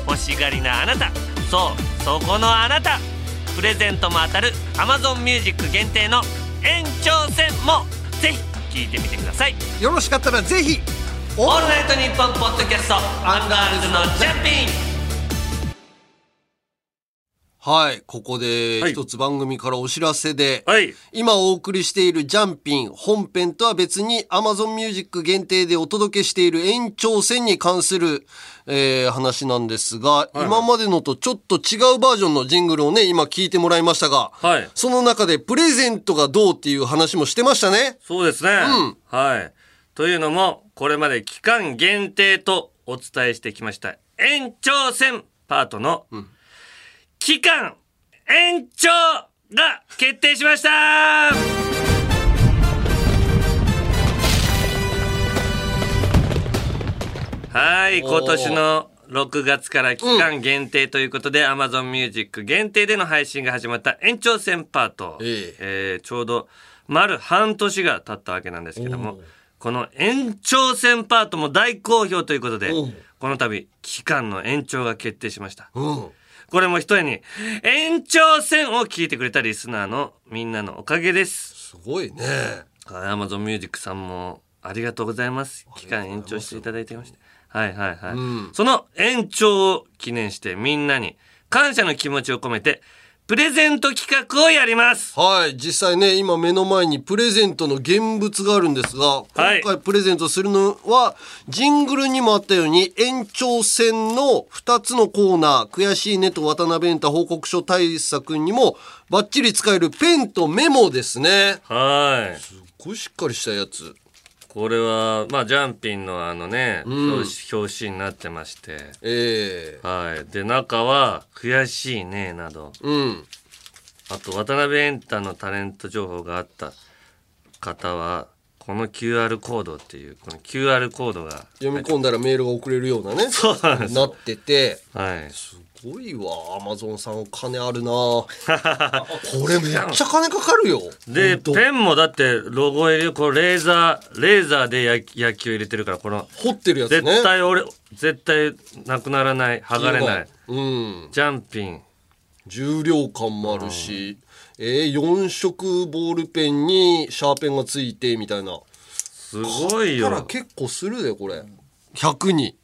欲しがりなあなた。そうそこのあなた。プレゼントも当たる。Amazon Music 限定の延長戦も。ぜひ聞いてみてください。よろしかったらぜひ「オールナイトニッポン」ポッドキャストアンガールズのジャンピンはい、ここで一つ番組からお知らせで、今お送りしているジャンピン本編とは別に Amazon Music 限定でお届けしている延長戦に関する、えー話なんですが、今までのとちょっと違うバージョンのジングルをね、今聞いてもらいましたが、はい。その中でプレゼントがどうっていう話もしてましたね。そうですね。はい。というのも、これまで期間限定とお伝えしてきました延長戦パートの、期間延長が決定しました。はい、今年の6月から期間限定ということで、Amazon Music 限定での配信が始まった延長戦パート。えーちょうど丸半年が経ったわけなんですけども、この延長戦パートも大好評ということで、この度、期間の延長が決定しました。これも一重に、延長戦を聞いてくれたリスナーのみんなのおかげです。すごいね。はい、Amazon Music さんもありがとうございます。期間延長していただいてまして。はいはいはい。その延長を記念してみんなに感謝の気持ちを込めて、プレゼント企画をやります。はい、実際ね、今目の前にプレゼントの現物があるんですが、今回プレゼントするのは、ジングルにもあったように、延長戦の2つのコーナー、悔しいねと渡辺エンタ報告書対策にも、バッチリ使えるペンとメモですね。はい。すっごいしっかりしたやつ。これは、まあ、ジャンピンのあのね、うん表紙になってまして。えはい。で、中は、悔しいね、など。うん。あと、渡辺エンタのタレント情報があった方は、この QR コードっていう、この QR コードが、読み込んだらメールが送れるようなね。そうなんですなってて。はい。すごいわ、アマゾンさんお金あるな これめっちゃ金かかるよ。で、ペンもだって、ロゴ入れ、これレーザー、レーザーで焼き焼きを入れてるから、この、掘ってるやつね。絶対俺、絶対なくならない、剥がれない。うん。ジャンピン。重量感もあるし、えー、4色ボールペンにシャーペンがついてみたいな。すごいよ結構するで、これ。100人。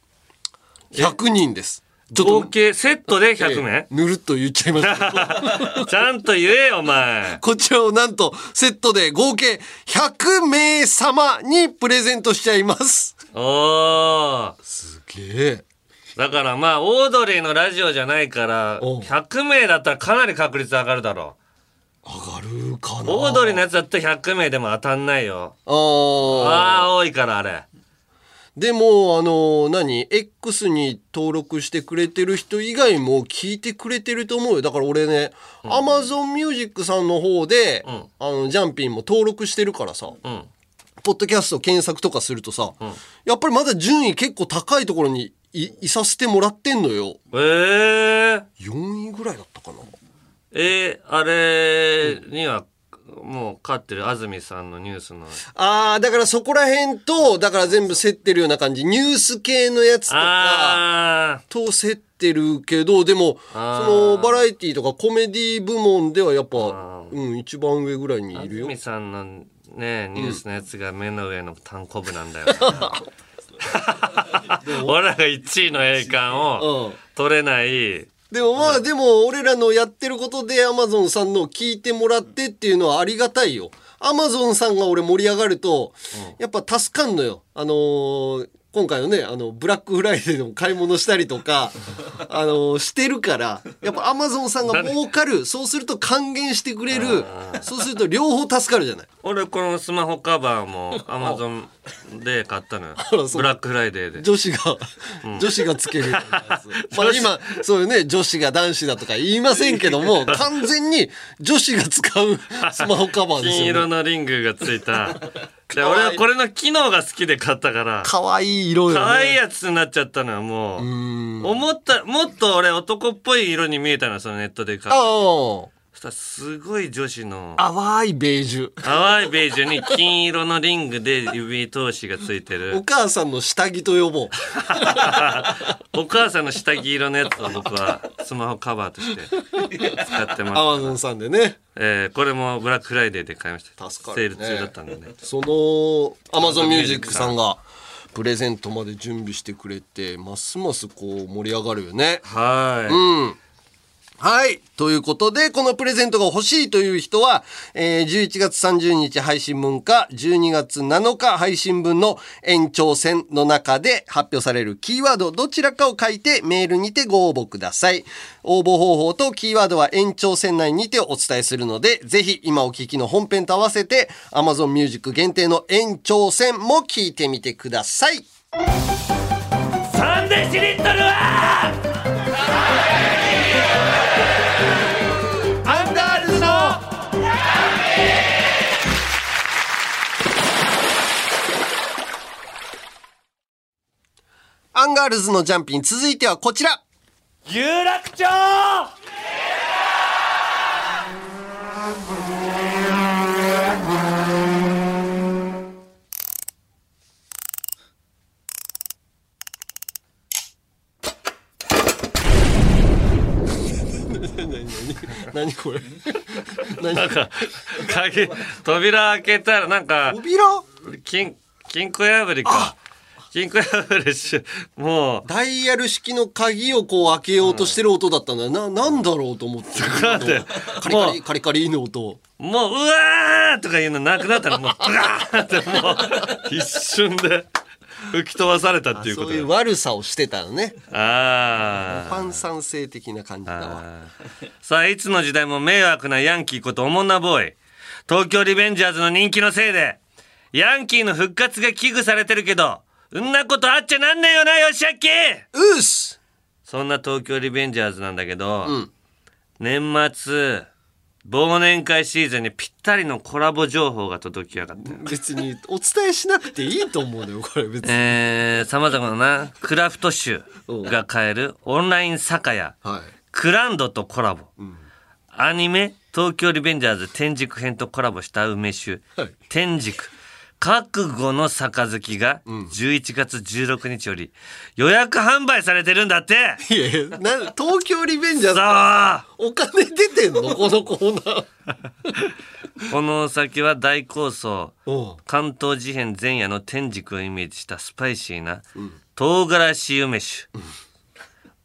100人です。合計セットで100名、ぬるっと言っちゃいました。ちゃんと言えよ、お前。こちらをなんとセットで合計100名様にプレゼントしちゃいます。おー。すげえ。だからまあ、オードリーのラジオじゃないから、100名だったらかなり確率上がるだろ上がるかう。なオードリーのやつだったら100名でも当たんないよ。ああ、多いから、あれ。でも、あの、何 ?X に登録してくれてる人以外も聞いてくれてると思うよ。だから俺ね、Amazon Music さんの方で、あの、ジャンピンも登録してるからさ、ポッドキャスト検索とかするとさ、やっぱりまだ順位結構高いところにいいさせてもらってんのよ。ええ4位ぐらいだったかな。えー、あれには、もう勝ってる安住さんのニュースの。ああ、だからそこら辺と、だから全部競ってるような感じ。ニュース系のやつとか、あと競ってるけど、でも、そのバラエティとかコメディ部門ではやっぱ、うん、一番上ぐらいにいるよ安。住さんのね、ニュースのやつが目の上の単行部なんだよ。俺らが1位の栄冠を取れない。でもまあ、でも俺らのやってることでアマゾンさんの聞いてもらってっていうのはありがたいよ。アマゾンさんが俺盛り上がると、やっぱ助かんのよ。あのー今回のね、あの、ブラックフライデーでも買い物したりとか、あのーしてるから、やっぱアマゾンさんが儲かる、そうすると還元してくれる、そうすると両方助かるじゃない。俺このスマホカバーもアマゾンで買ったのよ。ブラックフライデーで。女子が、女子がつける。まあ今、そういうね、女子が男子だとか言いませんけども、完全に女子が使うスマホカバーですよ、ね。金色のリングがついた。で俺はこれの機能が好きで買ったから。可愛い色よね。可愛いやつになっちゃったのよ、もう。思った、もっと俺男っぽい色に見えたのよ、そのネットで買った。すごい女子のあ。淡いベージュ。淡いベージュに金色のリングで指通しがついておる。母さんの下着と呼ぼう。お母さんの下着色のやつを僕はスマホカバーとして使ってます。アマゾンさんでね。えーこれもブラックフライデーで買いました。助かるねセール中だったんでね。その、アマゾンミュージックさんが、プレゼントまで準備してくれて、ますますこう盛り上がるよね。はい。うん。はい。ということで、このプレゼントが欲しいという人は、えー11月30日配信分か、12月7日配信分の延長戦の中で発表されるキーワードどちらかを書いてメールにてご応募ください。応募方法とキーワードは延長戦内にてお伝えするので、ぜひ今お聞きの本編と合わせて Amazon Music 限定の延長戦も聞いてみてください。サンデシリットルはアンガールズのジャンピン続いてはこちら。有楽町。何これなんか、鍵、扉開けたらなんか、扉金、金庫破りか。金庫破りし、もう、ダイヤル式の鍵をこう開けようとしてる音だったんだよ。な、なんだろうと思って。カリカリカリカリの音。もう、うわーとか言うのなくなったら、もう、ブガーってもう、一瞬で吹き飛ばされたっていうことそういうだ悪さをしてたのね。あファン賛成的な感じだわ。あ。さあ、いつの時代も迷惑なヤンキーことおもんなボーイ。東京リベンジャーズの人気のせいで、ヤンキーの復活が危惧されてるけど、んなことあっちゃなんねえよな、よしあっきうっす。そんな東京リベンジャーズなんだけど、ん。年末、忘年会シーズンにぴったりのコラボ情報が届きやがったよ。別にお伝えしなくていいと思うのよこれ別に、えー、様々なクラフト酒が買えるオンライン酒屋、はい。クランドとコラボ。アニメ、東京リベンジャーズ天竺編とコラボした梅酒、はい。天竺。覚悟の杯が11月16日より予約販売されてるんだって。いやいやな東京リベンジャーズお金出てんの？このコーナー。このお酒は大構想うん。関東事変前夜の天竺をイメージしたスパイシーな唐辛子梅酒、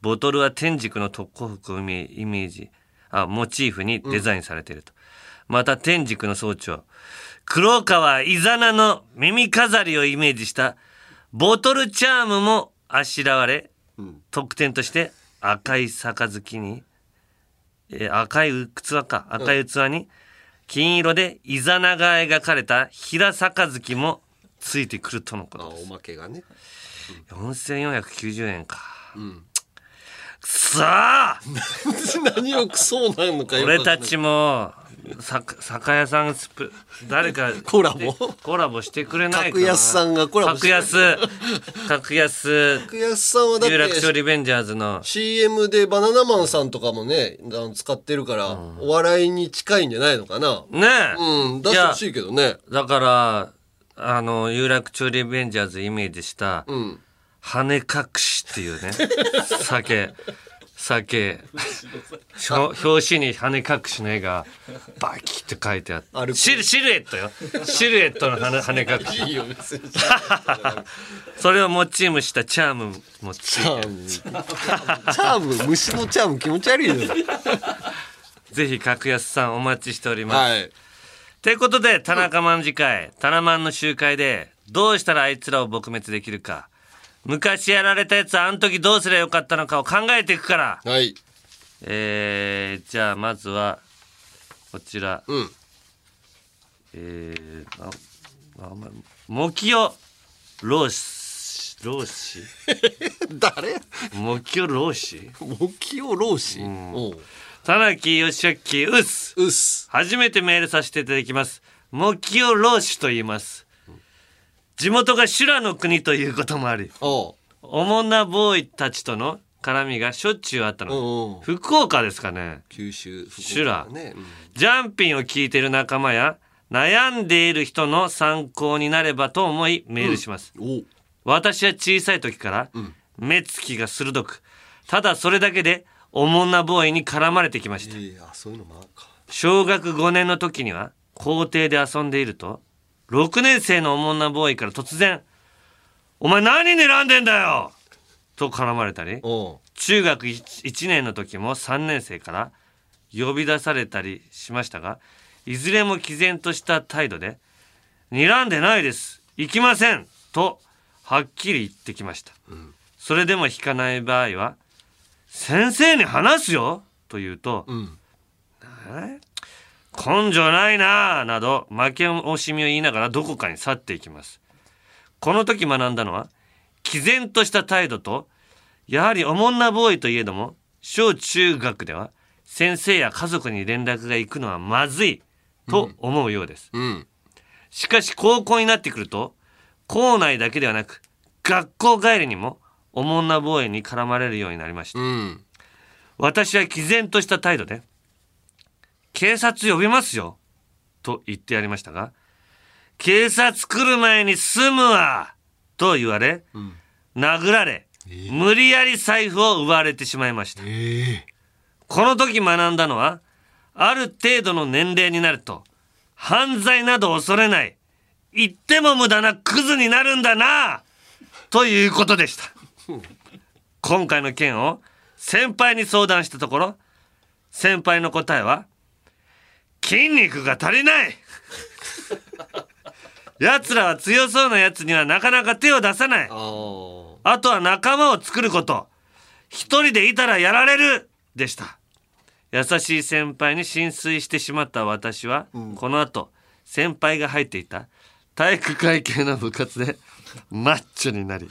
ボトルは天竺の特攻服をイメージあモチーフにデザインされていると、また天竺の総長黒川イザナの耳飾りをイメージしたボトルチャームもあしらわれ、特典として赤い杯に、えー赤い器か赤い器に金色でイザナが描かれた平杯もついてくるとのことです。おまけがね。4490円か、くそー何をクソなの？か俺たちもさ酒屋さんスプ誰か コラボ？コラボしてくれないかな。格安さんがコラボして格安。格安。格安さんはだっ有楽町てリベンジャーズの。CM でバナナマンさんとかもね使ってるから、お笑いに近いんじゃないのかな？ねえ。うん出してほしいけどね。だからあの有楽町リベンジャーズイメージした、うん羽隠しっていうね。酒。酒。表紙に羽隠しの絵がバキって書いてあって。シルシルエットよ。シルエットの羽羽隠し。それをモチームしたチャームもついて。るチャーム。虫のチャーム気持ち悪いよ。ぜひ格安さんお待ちしております。はい。ということで、田中マン次回、タナマンの集会で、どうしたらあいつらを撲滅できるか、昔やられたやつあの時どうすればよかったのかを考えていくから。はい。えー、じゃあまずは、こちら。うん。えー、あ、あ、ま、モキオ、ローシ、ローシ誰？モキオローシモキオローシおう田中義明うっす。うっす。初めてメールさせていただきます。モキオローシと言います。地元が修羅の国ということもあり、おうおもんなボーイたちとの絡みがしょっちゅうあったの。福岡ですかね。九州修羅。ね、うんジャンピンを聞いている仲間や悩んでいる人の参考になればと思いメールします。私は小さい時から目つきが鋭く、ただそれだけでおもんなボーイに絡まれてきました。小学5年の時には校庭で遊んでいると6年生のおもんなボーイから突然「お前何睨んでんだよ!」と絡まれたり中学 1, 年の時も3年生から呼び出されたりしましたがいずれも毅然とした態度で「睨んでないです行きません!」とはっきり言ってきました、それでも引かない場合は「先生に話すよ!」と言うと「え？根性ないなあなど負け惜しみを言いながらどこかに去っていきます。この時学んだのは毅然とした態度とやはりおもんなボーイといえども小中学では先生や家族に連絡が行くのはまずいと思うようです、うん。しかし高校になってくると校内だけではなく学校帰りにもおもんなボーイに絡まれるようになりました、うん。私は毅然とした態度で「警察呼びますよ」と言ってやりましたが「警察来る前に済むわ」と言われ、殴られ、無理やり財布を奪われてしまいました、この時学んだのはある程度の年齢になると犯罪など恐れない言っても無駄なクズになるんだなということでした。今回の件を先輩に相談したところ先輩の答えは筋肉が足りない。奴らは強そうな奴にはなかなか手を出さない。あとは仲間を作ること。一人でいたらやられる。でした。優しい先輩に浸水してしまった私は、この後先輩が入っていた。体育会系の部活でマッチョになり、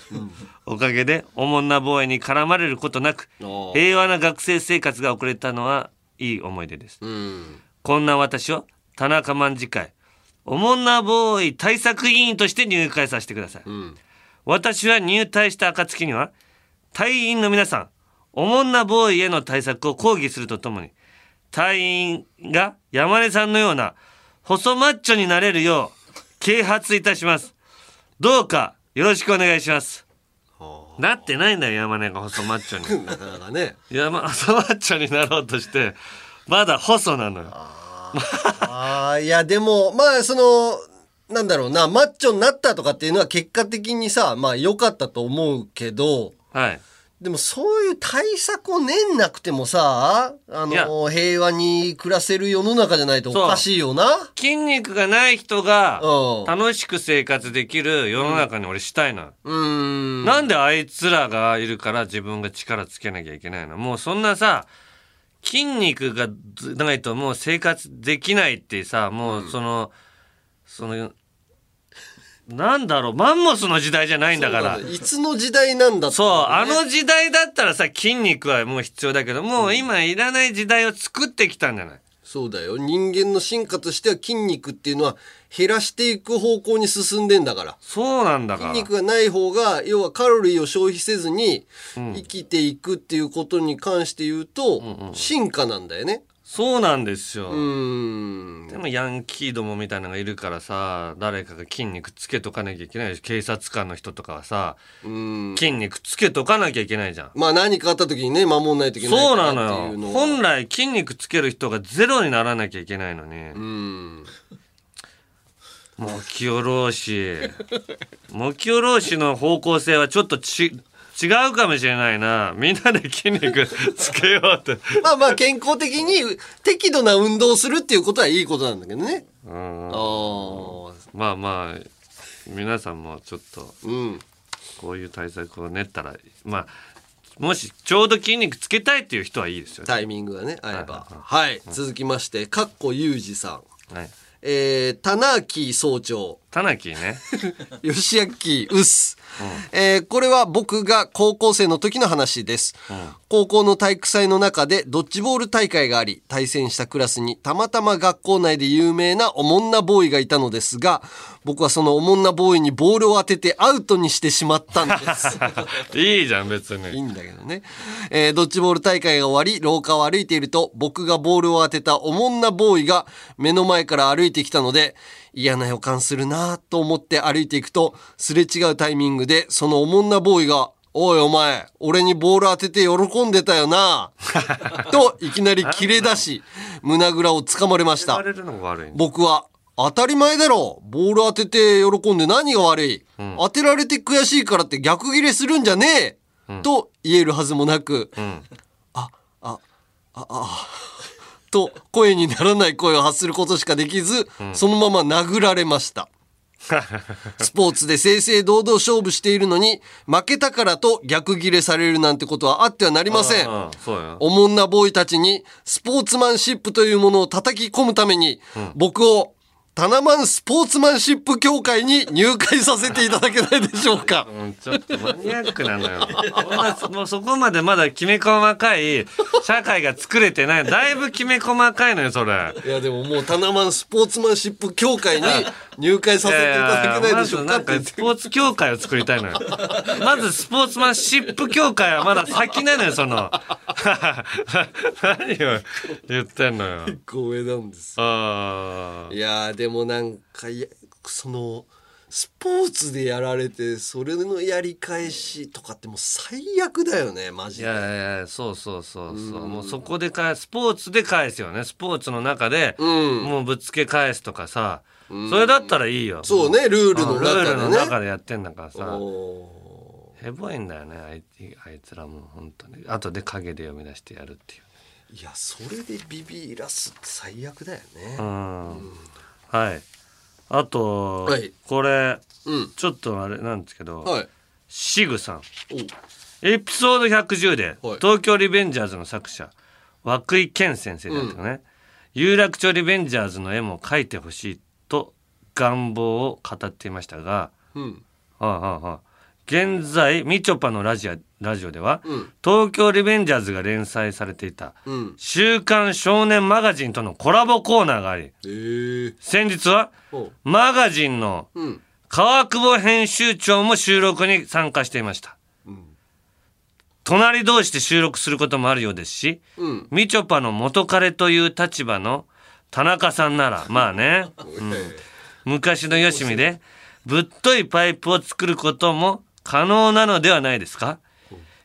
おかげでおもんなボーイに絡まれることなく平和な学生生活が送れたのはいい思い出です、うんこんな私を田中卍会おもんなボーイ対策委員として入会させてください、ん。私は入隊した暁には隊員の皆さんおもんなボーイへの対策を講義するとともに隊員が山根さんのような細マッチョになれるよう啓発いたします。どうかよろしくお願いします。なってないんだよ山根が細マッチョに。なかなかね。山細マッチョになろうとしてまだ細なのよ。あー。いやでもまあそのなんだろうなマッチョになったとかっていうのは結果的にさまあ良かったと思うけどはい。でもそういう対策を練んなくてもさあの平和に暮らせる世の中じゃないとおかしいよな。筋肉がない人がうん。楽しく生活できる世の中に俺したいの、うーん。なんであいつらがいるから自分が力つけなきゃいけないの？もうそんなさ筋肉がないともう生活できないってさもうその、そのなんだろうマンモスの時代じゃないんだから。いつの時代なんだってそう、ね。あの時代だったらさ筋肉はもう必要だけどもう今いらない時代を作ってきたんじゃない？そうだよ。人間の進化としては筋肉っていうのは減らしていく方向に進んでんだから。そうなんだから。筋肉がない方が要はカロリーを消費せずに生きていくっていうことに関して言うと進化なんだよねそうなんですよ、うん。でもヤンキーどもみたいなのがいるからさ誰かが筋肉つけとかなきゃいけないし警察官の人とかはさうん。筋肉つけとかなきゃいけないじゃん。まあ何かあった時にね守んないといけないそうなのよ。本来筋肉つける人がゼロにならなきゃいけないのに、うん。目標老子目標老子の方向性はちょっとち違うかもしれないな。みんなで筋肉 つけようって。まあまあ健康的に適度な運動をするっていうことはいいことなんだけどね。うん。まあまあ皆さんもちょっとうん。こういう対策を練ったらまあもしちょうど筋肉つけたいっていう人はいいですよね。タイミングがね合えば。はい。続きましてかっこゆうじさん。はい。えー、田中総長。タナキね。吉明うっす、えーこれは僕が高校生の時の話です、高校の体育祭の中でドッジボール大会があり対戦したクラスにたまたま学校内で有名なおもんなボーイがいたのですが僕はそのおもんなボーイにボールを当ててアウトにしてしまったんです いいじゃん別いいに。んだけどね。えードッジボール大会が終わり、廊下を歩いていると、僕がボールを当てたおもんなボーイが目の前から歩いてきたので、嫌な予感するなぁと思って歩いていくと、すれ違うタイミングで、そのおもんなボーイが、おいお前、俺にボール当てて喜んでたよな。と、いきなり切れ出し、胸ぐらをつかまれました。僕は、当たり前だろ。ボール当てて喜んで何が悪い、当てられて悔しいからって逆ギレするんじゃねえ、と言えるはずもなく、ん。あ、あ、あ、あ、と声にならない声を発することしかできず、そのまま殴られました。スポーツで正々堂々勝負しているのに、負けたからと逆ギレされるなんてことはあってはなりません。おもんなボーイたちにスポーツマンシップというものを叩き込むために、僕をタナマンスポーツマンシップ協会に入会させていただけないでしょうか。うんちょっとマニアックなのよ。そんなもうそこまでまだきめ細かい社会が作れてない。だいぶきめ細かいのよ、それ。いやでももうタナマンスポーツマンシップ協会に入会させていただけないでしょうかっスポーツ協会を作りたいのよ。まずスポーツマンシップ協会はまだ先なのよ、その。何を言ってんのよ。光栄なんです。ああい。やーでもなんかそのスポーツでやられてそれのやり返しとかってもう最悪だよねマジで。いやいやそうそうそうそう。もうそこで返すスポーツで返すよね。スポーツの中でうん。もうぶつけ返すとかさそれだったらいいよ。そうねルールのルールの中でね。中でやってんだからさ。おへぼいんだよねあいあいつらも本当に。後で影で読み出してやるっていう。ーいやそれでビビらすって最悪だよね。うんはい。あと、はい。これうん。ちょっとあれなんですけど、はい。シグさん。お。エピソード110で、はい。東京リベンジャーズの作者涌井健先生だったかね、有楽町リベンジャーズの絵も描いてほしいと願望を語っていましたが、うん。はあはあはあ。現在みちょぱのラジオラジオでは、うん。東京リベンジャーズが連載されていたうん「週刊少年マガジン」とのコラボコーナーがありえ。ー。先日はマガジンのうん。川久保編集長も収録に参加していました、隣同士で収録することもあるようですし、うん。みちょぱの元彼という立場の田中さんなら まあね、うん。昔のよしみでぶっといパイプを作ることも可能なのではないですか？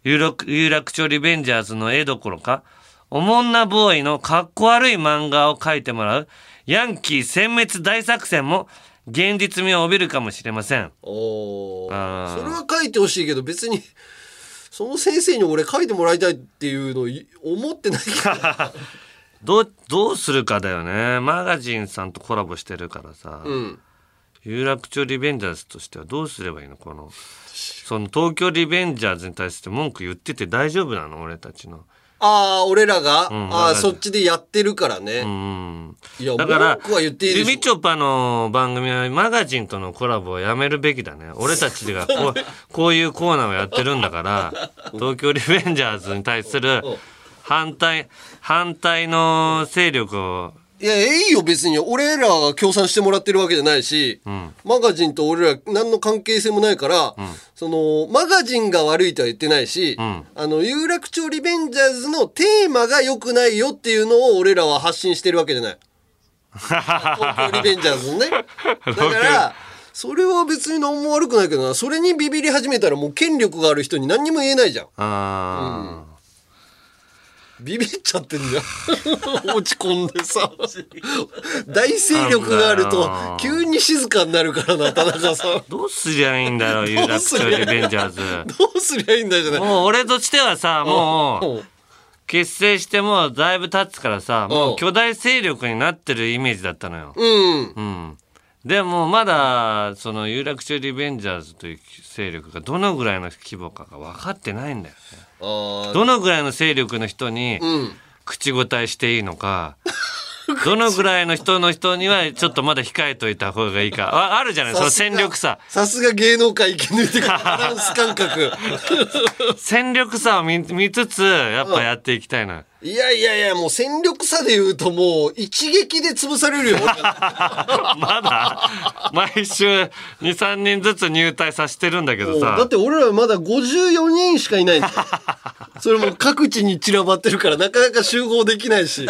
有楽有楽町リベンジャーズの絵どころかおもんなボーイのかっこ悪い漫画を描いてもらうヤンキー殲滅大作戦も現実味を帯びるかもしれません。おそれは書いてほしいけど別にその先生に俺書いてもらいたいっていうのい思ってないけど。どうどうするかだよね。マガジンさんとコラボしてるからさ、うん。有楽町リベンジャーズとしてはどうすればいいの？このその東京リベンジャーズに対して文句言ってて大丈夫なの？俺たちの。ああ俺らが、うんああそっちでやってるからね、いやだから文句は言っていいでしょ。みちょぱの番組はマガジンとのコラボをやめるべきだね。俺たちがこう こういうコーナーをやってるんだから 東京リベンジャーズに対する反対反対の勢力をいやいいよ別に。俺らが協賛してもらってるわけじゃないし、マガジンと俺ら何の関係性もないから、そのマガジンが悪いとは言ってないし、あの有楽町リベンジャーズのテーマが良くないよっていうのを俺らは発信してるわけじゃない。東京リベンジャーズのね。だからそれは別に何も悪くないけどな。それにビビり始めたらもう権力がある人に何にも言えないじゃん。あビビっちゃってんじゃん。落ち込んでさ。大勢力があると急に静かになるからな田中さん。どうすりゃいいんだろう 有楽町リベンジャーズどうすりゃいいんだよじゃない。もう俺としてはさもう結成してもうだいぶ経つからさもう。巨大勢力になってるイメージだったのよ。うん。うんでもまだその有楽町リベンジャーズという勢力がどのぐらいの規模かが分かってないんだよね。どのぐらいの勢力の人にうん。口答えしていいのか、どのぐらいの人の人にはちょっとまだ控えといた方がいいか。ああるじゃない？その戦力差。さすが芸能界生き抜いてからバランス感覚。戦力差を見見つつやっぱやっていきたいな。いやいやいやもう戦力差で言うともう一撃で潰されるよ。まだ毎週23人ずつ入隊させてるんだけどさ。だって俺らまだ54人しかいない。んだよそれも各地に散らばってるからなかなか集合できないし。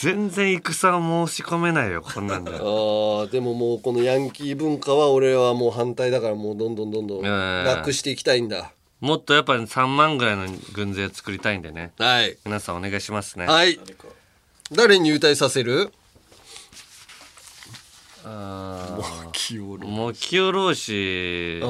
全然戦を申し込めないよこんなんで。あーでももうこのヤンキー文化は俺はもう反対だからもうどんどんどんどんなくしていきたいんだもっとやっぱり3万ぐらいの軍勢作りたいんでね。はい。皆さんお願いしますね。はい。誰に入隊させる？あー。目標老子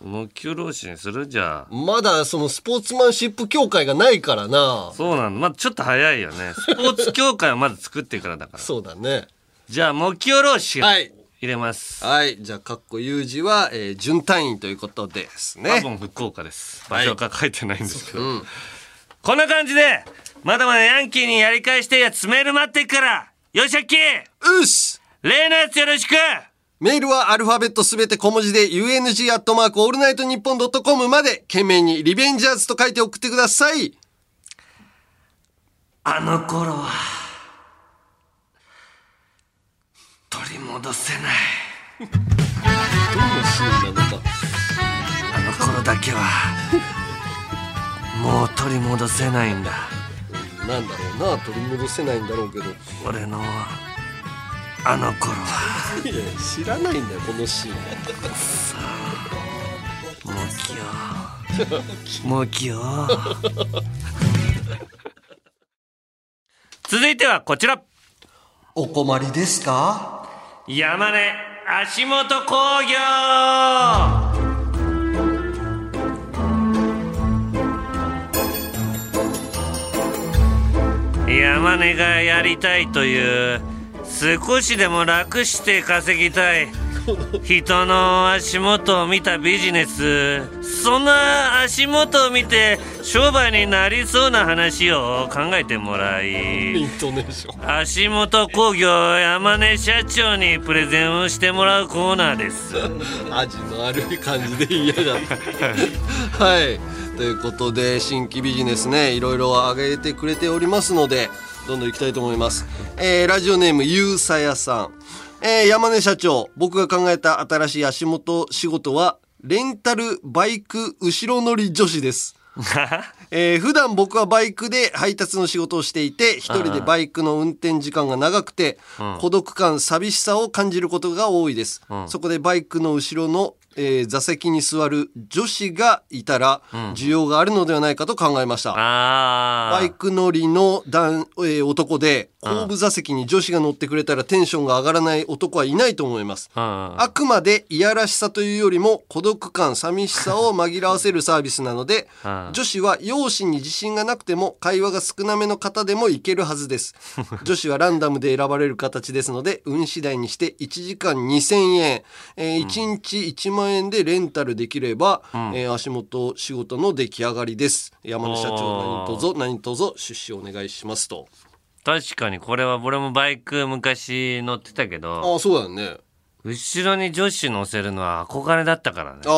目標老子にする？じゃあ。まだそのスポーツマンシップ協会がないからな。そうなのまだちょっと早いよね。スポーツ協会はまず作ってからだから。そうだね。じゃあ目標老子はい入れます。はい。じゃあかっこ有事は、えー、準隊員ということですね。多分福岡です。場所が書いてないんですけど、こんな感じでまだまだヤンキーにやり返してやつメール待ってっから。よしゃっきうっす。例のやつよろしく。メールはアルファベットすべて小文字で UNG アットマークオールナイトニッポンドットコムまで件名にリベンジャーズと書いて送ってください。あの頃は取り戻せない。どんなシーンなのかあの頃だけはもう取り戻せないんだ。なんだろうな取り戻せないんだろうけど。俺のあの頃は。いや知らないんだよこのシーン。もうきよもうきよ続いてはこちら。お困りですか？山根足元工業。山根がやりたいという少しでも楽して稼ぎたい。人の足元を見たビジネス。そんな足元を見て商売になりそうな話を考えてもらい。イントネーション。足元工業山根社長にプレゼンをしてもらうコーナーです。味の悪い感じで嫌だ。はい。ということで新規ビジネスねいろいろ上げてくれておりますのでどんどん行きたいと思います、えーラジオネームゆうさやさん、えー山根社長僕が考えた新しい足元仕事はレンタルバイク後ろ乗り女子です。えー普段僕はバイクで配達の仕事をしていて一人でバイクの運転時間が長くてうん。孤独感寂しさを感じることが多いです、うん。そこでバイクの後ろの、えー座席に座る女子がいたら需要があるのではないかと考えました、バイク乗りの男、えー男で後部座席に女子が乗ってくれたらテンションが上がらない男はいないと思います。あくまでいやらしさというよりも孤独感寂しさを紛らわせるサービスなのでうん。女子は容姿に自信がなくても会話が少なめの方でもいけるはずです。女子はランダムで選ばれる形ですので運次第にして1時間2000円、えー1日1万万円でレンタルできれば、えー足元仕事の出来上がりです。山根社長何卒何卒出資お願いしますと。確かにこれは俺もバイク昔乗ってたけどああそうだよね。後ろに女子乗せるのは憧れだったからね。ああ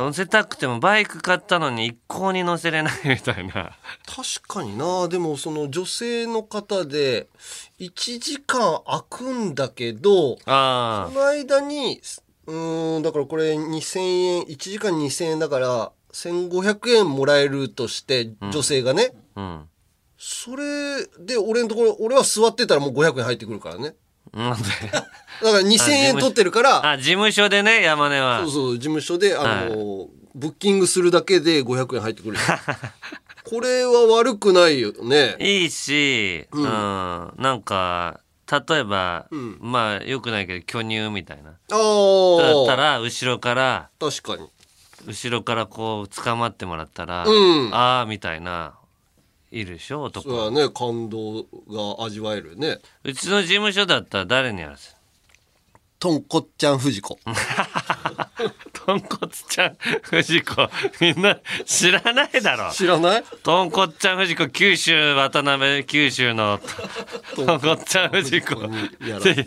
乗せたくてもバイク買ったのに一向に乗せれないみたいな。確かにな。でもその女性の方で1時間空くんだけどあその間にうーんだからこれ2000円1時間2000円だから1500円もらえるとして女性がね、あうん。それで俺のところ俺は座ってたらもう500円入ってくるからね。なんで？だから2000円取ってるからあ事務所。でね山根は。そうそう事務所であの、ブッキングするだけで500円入ってくる。これは悪くないよね。いいし、うん。なんか例えば、ん。まあよくないけど巨乳みたいな。あだあったら後ろから確かに。後ろからこう捕まってもらったら、うん。ああみたいないるでしょ男。そうだね感動が味わえるね。うちの事務所だったら誰にやらせる？とんこっちゃん藤子 とんこつちゃん藤子。みんな知らないだろ。知らない？とんこっちゃん藤子九州渡辺九州の。とんこっちゃん藤子。ぜひ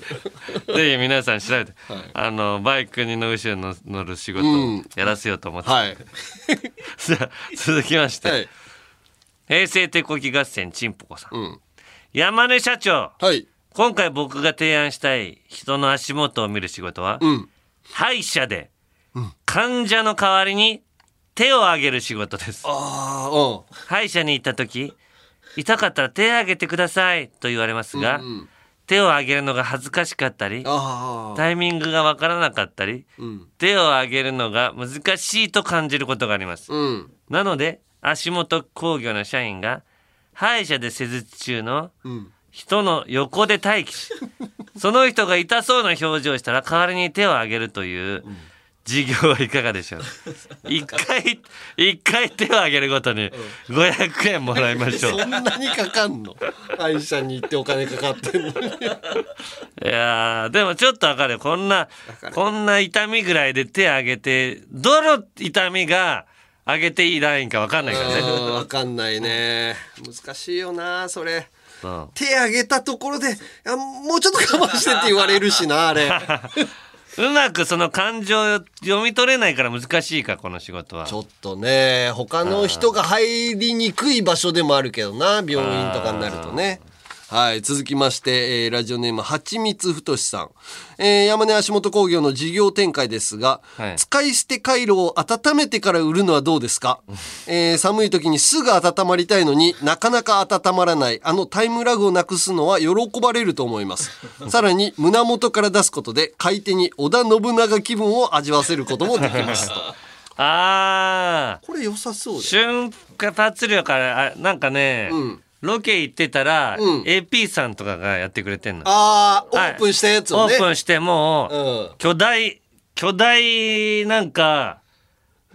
ぜひ皆さん調べて、あのバイクにの後ろに乗る仕事をやらせようと思って、はい。じゃあ続きまして、はい。平成手こき合戦ちんぽこさん、うん。山根社長。はい。今回僕が提案したい人の足元を見る仕事は、うん。歯医者で患者の代わりに手を挙げる仕事です。ああうん。歯医者に行った時痛かったら手を挙げてくださいと言われますが、うん手を挙げるのが恥ずかしかったりタイミングがわからなかったりうん。手を挙げるのが難しいと感じることがあります。うん。なので足元工業の社員が歯医者で施術中のうん。人の横で待機しその人が痛そうな表情をしたら代わりに手を挙げるという事業はいかがでしょう？一回一回手を挙げるごとに500円もらいましょう。そんなにかかんの？歯医者に行ってお金かかってんのに。いやーでもちょっとわかるよ。こんなこんな痛みぐらいで手挙げてどの痛みが上げていいラインかわかんないからね。うんわかんないね。難しいよなそれ。手上げたところであもうちょっと我慢してって言われるしなあれ うまくその感情を読み取れないから難しいかこの仕事は。ちょっとね他の人が入りにくい場所でもあるけどな病院とかになるとねはい続きまして、えーラジオネームはちみつふとしさん、えー山根足元工業の事業展開ですが、はい。使い捨て回路を温めてから売るのはどうですか、えー寒い時にすぐ温まりたいのになかなか温まらないあのタイムラグをなくすのは喜ばれると思います。さらに胸元から出すことで買い手に織田信長気分を味わわせることもできます。と あこれ良さそうーだ瞬間発量からあなんかね、うんロケ行ってたら、うん。AP さんとかがやってくれてんの。ああ、オはい。ープンしたやつをね。オープンしてもう、うん。巨大巨大なんか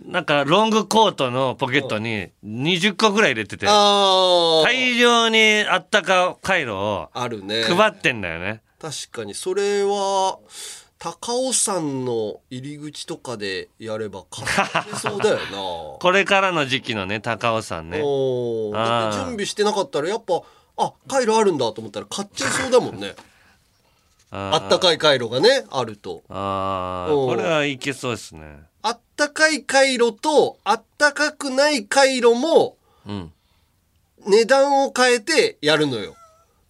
なんかロングコートのポケットに20個ぐらい入れててああ、大量にあったか回路をあるね。配ってんだよね。確かに、それは、高尾山の入り口とかでやれば買ってそうだよな。これからの時期のね高尾山ね。準備してなかったらやっぱあ回路あるんだと思ったら買っちゃいそうだもんね。あったかい回路がねあると。あー。おー。これはいけそうですね。あったかい回路とあったかくない回路もうん。値段を変えてやるのよ。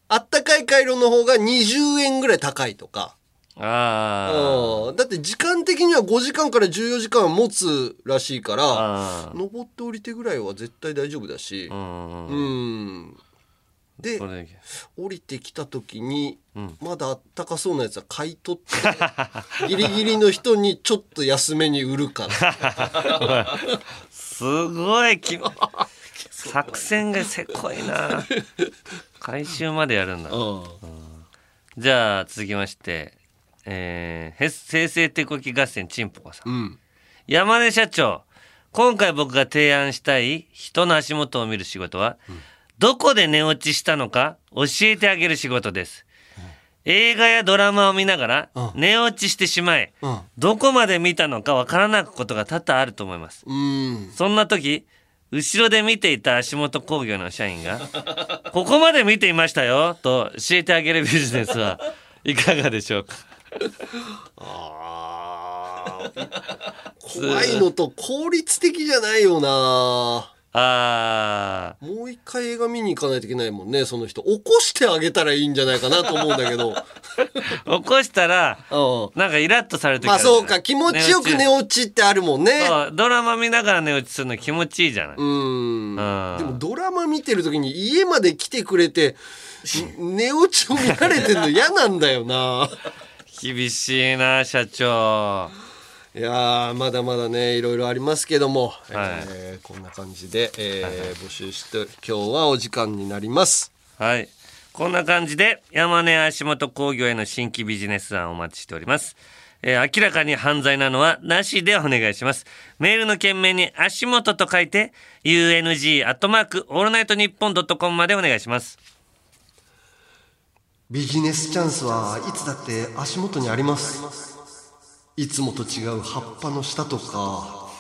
あったかい回路の方が20円ぐらい高いとかあうんだって時間的には5時間から14時間は持つらしいからあ。登って降りてぐらいは絶対大丈夫だしうん。ううん。んで降りてきた時に、んまだあったかそうなやつは買い取って ギリギリの人にちょっと安めに売るかな すごいき作戦がせこいな。回収までやるんだ。じゃあ続きまして、えー、へ平成手こき合戦チンポコさん。うん山根社長、今回僕が提案したい人の足元を見る仕事は、どこで寝落ちしたのか教えてあげる仕事です。映画やドラマを見ながら寝落ちしてしまい、どこまで見たのかわからないことが多々あると思います。うんそんな時、後ろで見ていた足元工業の社員が、ここまで見ていましたよと教えてあげるビジネスはいかがでしょうか？怖いのと効率的じゃないよな。あもう一回映画見に行かないといけないもんねその人。起こしてあげたらいいんじゃないかなと思うんだけど。起こしたら、なんかイラッとされる時まあそうか気持ちよく寝落ちってあるもんね。ドラマ見ながら寝落ちするの気持ちいいじゃない。うん。うん。でもドラマ見てる時に家まで来てくれて 寝落ちを見られてんの嫌なんだよな厳しいな社長。いやーまだまだねいろいろありますけども、えーこんな感じで、えー募集して今日はお時間になります。はい。こんな感じで山根足元工業への新規ビジネス案をお待ちしております。えー明らかに犯罪なのはなしでお願いします。メールの件名に足元と書いて、UNG アットマークオールナイトニッポンドットコムまでお願いします。ビジネスチャンスはいつだって足元にあります。いつもと違う葉っぱの下とか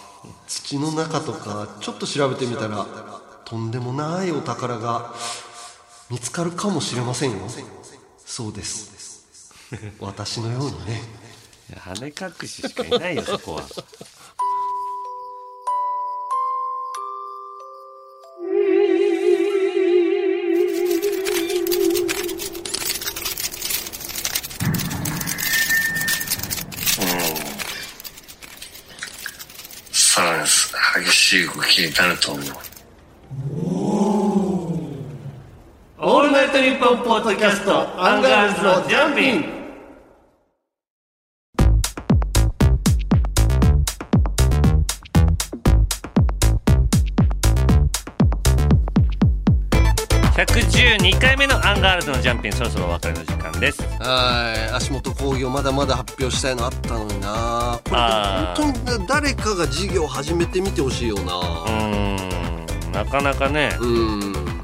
土の中とかちょっと調べてみたらとんでもないお宝が見つかるかもしれませんよ。そうです。私のようにね。羽隠ししかいないよ、そこは。しい動きになると思う。オールナイトニッポンポッドキャスト、アンガールズのジャンピン。112回目のアンガールズのジャンピン、そろそろお別れの時間です。はい。足元工業まだまだ発表したいのあったのにな。これ本当に誰かが事業始めてみてほしいよな。うーん。なかなかね、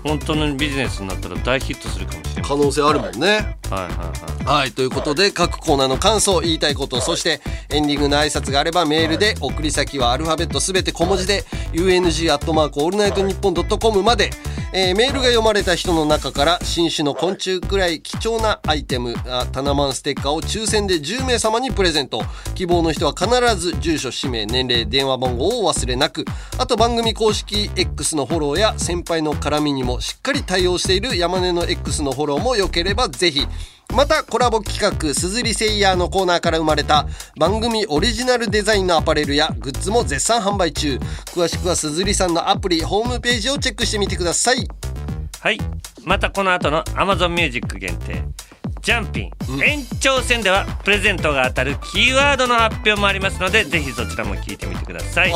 本当のビジネスになったら大ヒットするかもしれない。可能性あるもんねはいということで各コーナーの感想言いたいことそしてエンディングの挨拶があればメールで送り先はアルファベットすべて小文字で UNG アットマークオールナイトニッポンドットコムまで、えーメールが読まれた人の中から新種の昆虫くらい貴重なアイテムタナマンステッカーを抽選で10名様にプレゼント。希望の人は必ず住所氏名年齢電話番号を忘れなく。あと番組公式 X のフォローや先輩の絡みにもしっかり対応している山根の X のフォローもよければぜひまたコラボ企画「すずりセイヤー」のコーナーから生まれた番組オリジナルデザインのアパレルやグッズも絶賛販売中。詳しくはすずりさんのアプリホームページをチェックしてみてください。はい。またこの後の Amazon Music 限定。ジャンピン、延長戦ではプレゼントが当たるキーワードの発表もありますのでぜひそちらも聞いてみてください、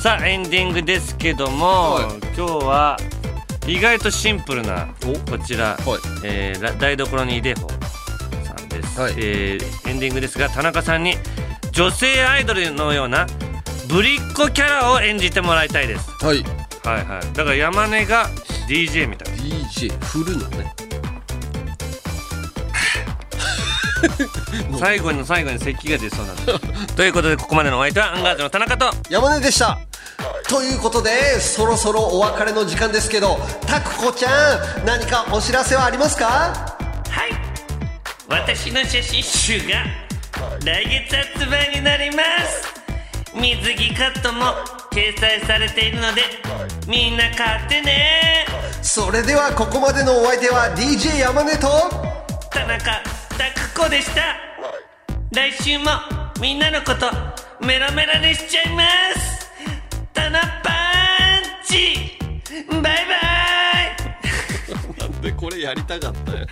さあエンディングですけども、今日は意外とシンプルなこちら、えーら台所にいでほさんです、えーエンディングですが田中さんに女性アイドルのようなぶりっ子キャラを演じてもらいたいです。はい。はいはい。だから山根が DJ みたいな。DJ 振るのね。最後の最後に咳が出そうなんですということでここまでのお相手はアンガールズの田中と。山根でしたということでそろそろお別れの時間ですけどタクコちゃん何かお知らせはありますか？私の写真集が来月発売になります。水着カットも掲載されているのでみんな買ってね。それではここまでのお相手は DJ 山根と田中拓子でした。来週もみんなのことメラメラにしちゃいますタナパンチ。バイバイ。なんでこれやりたかったよ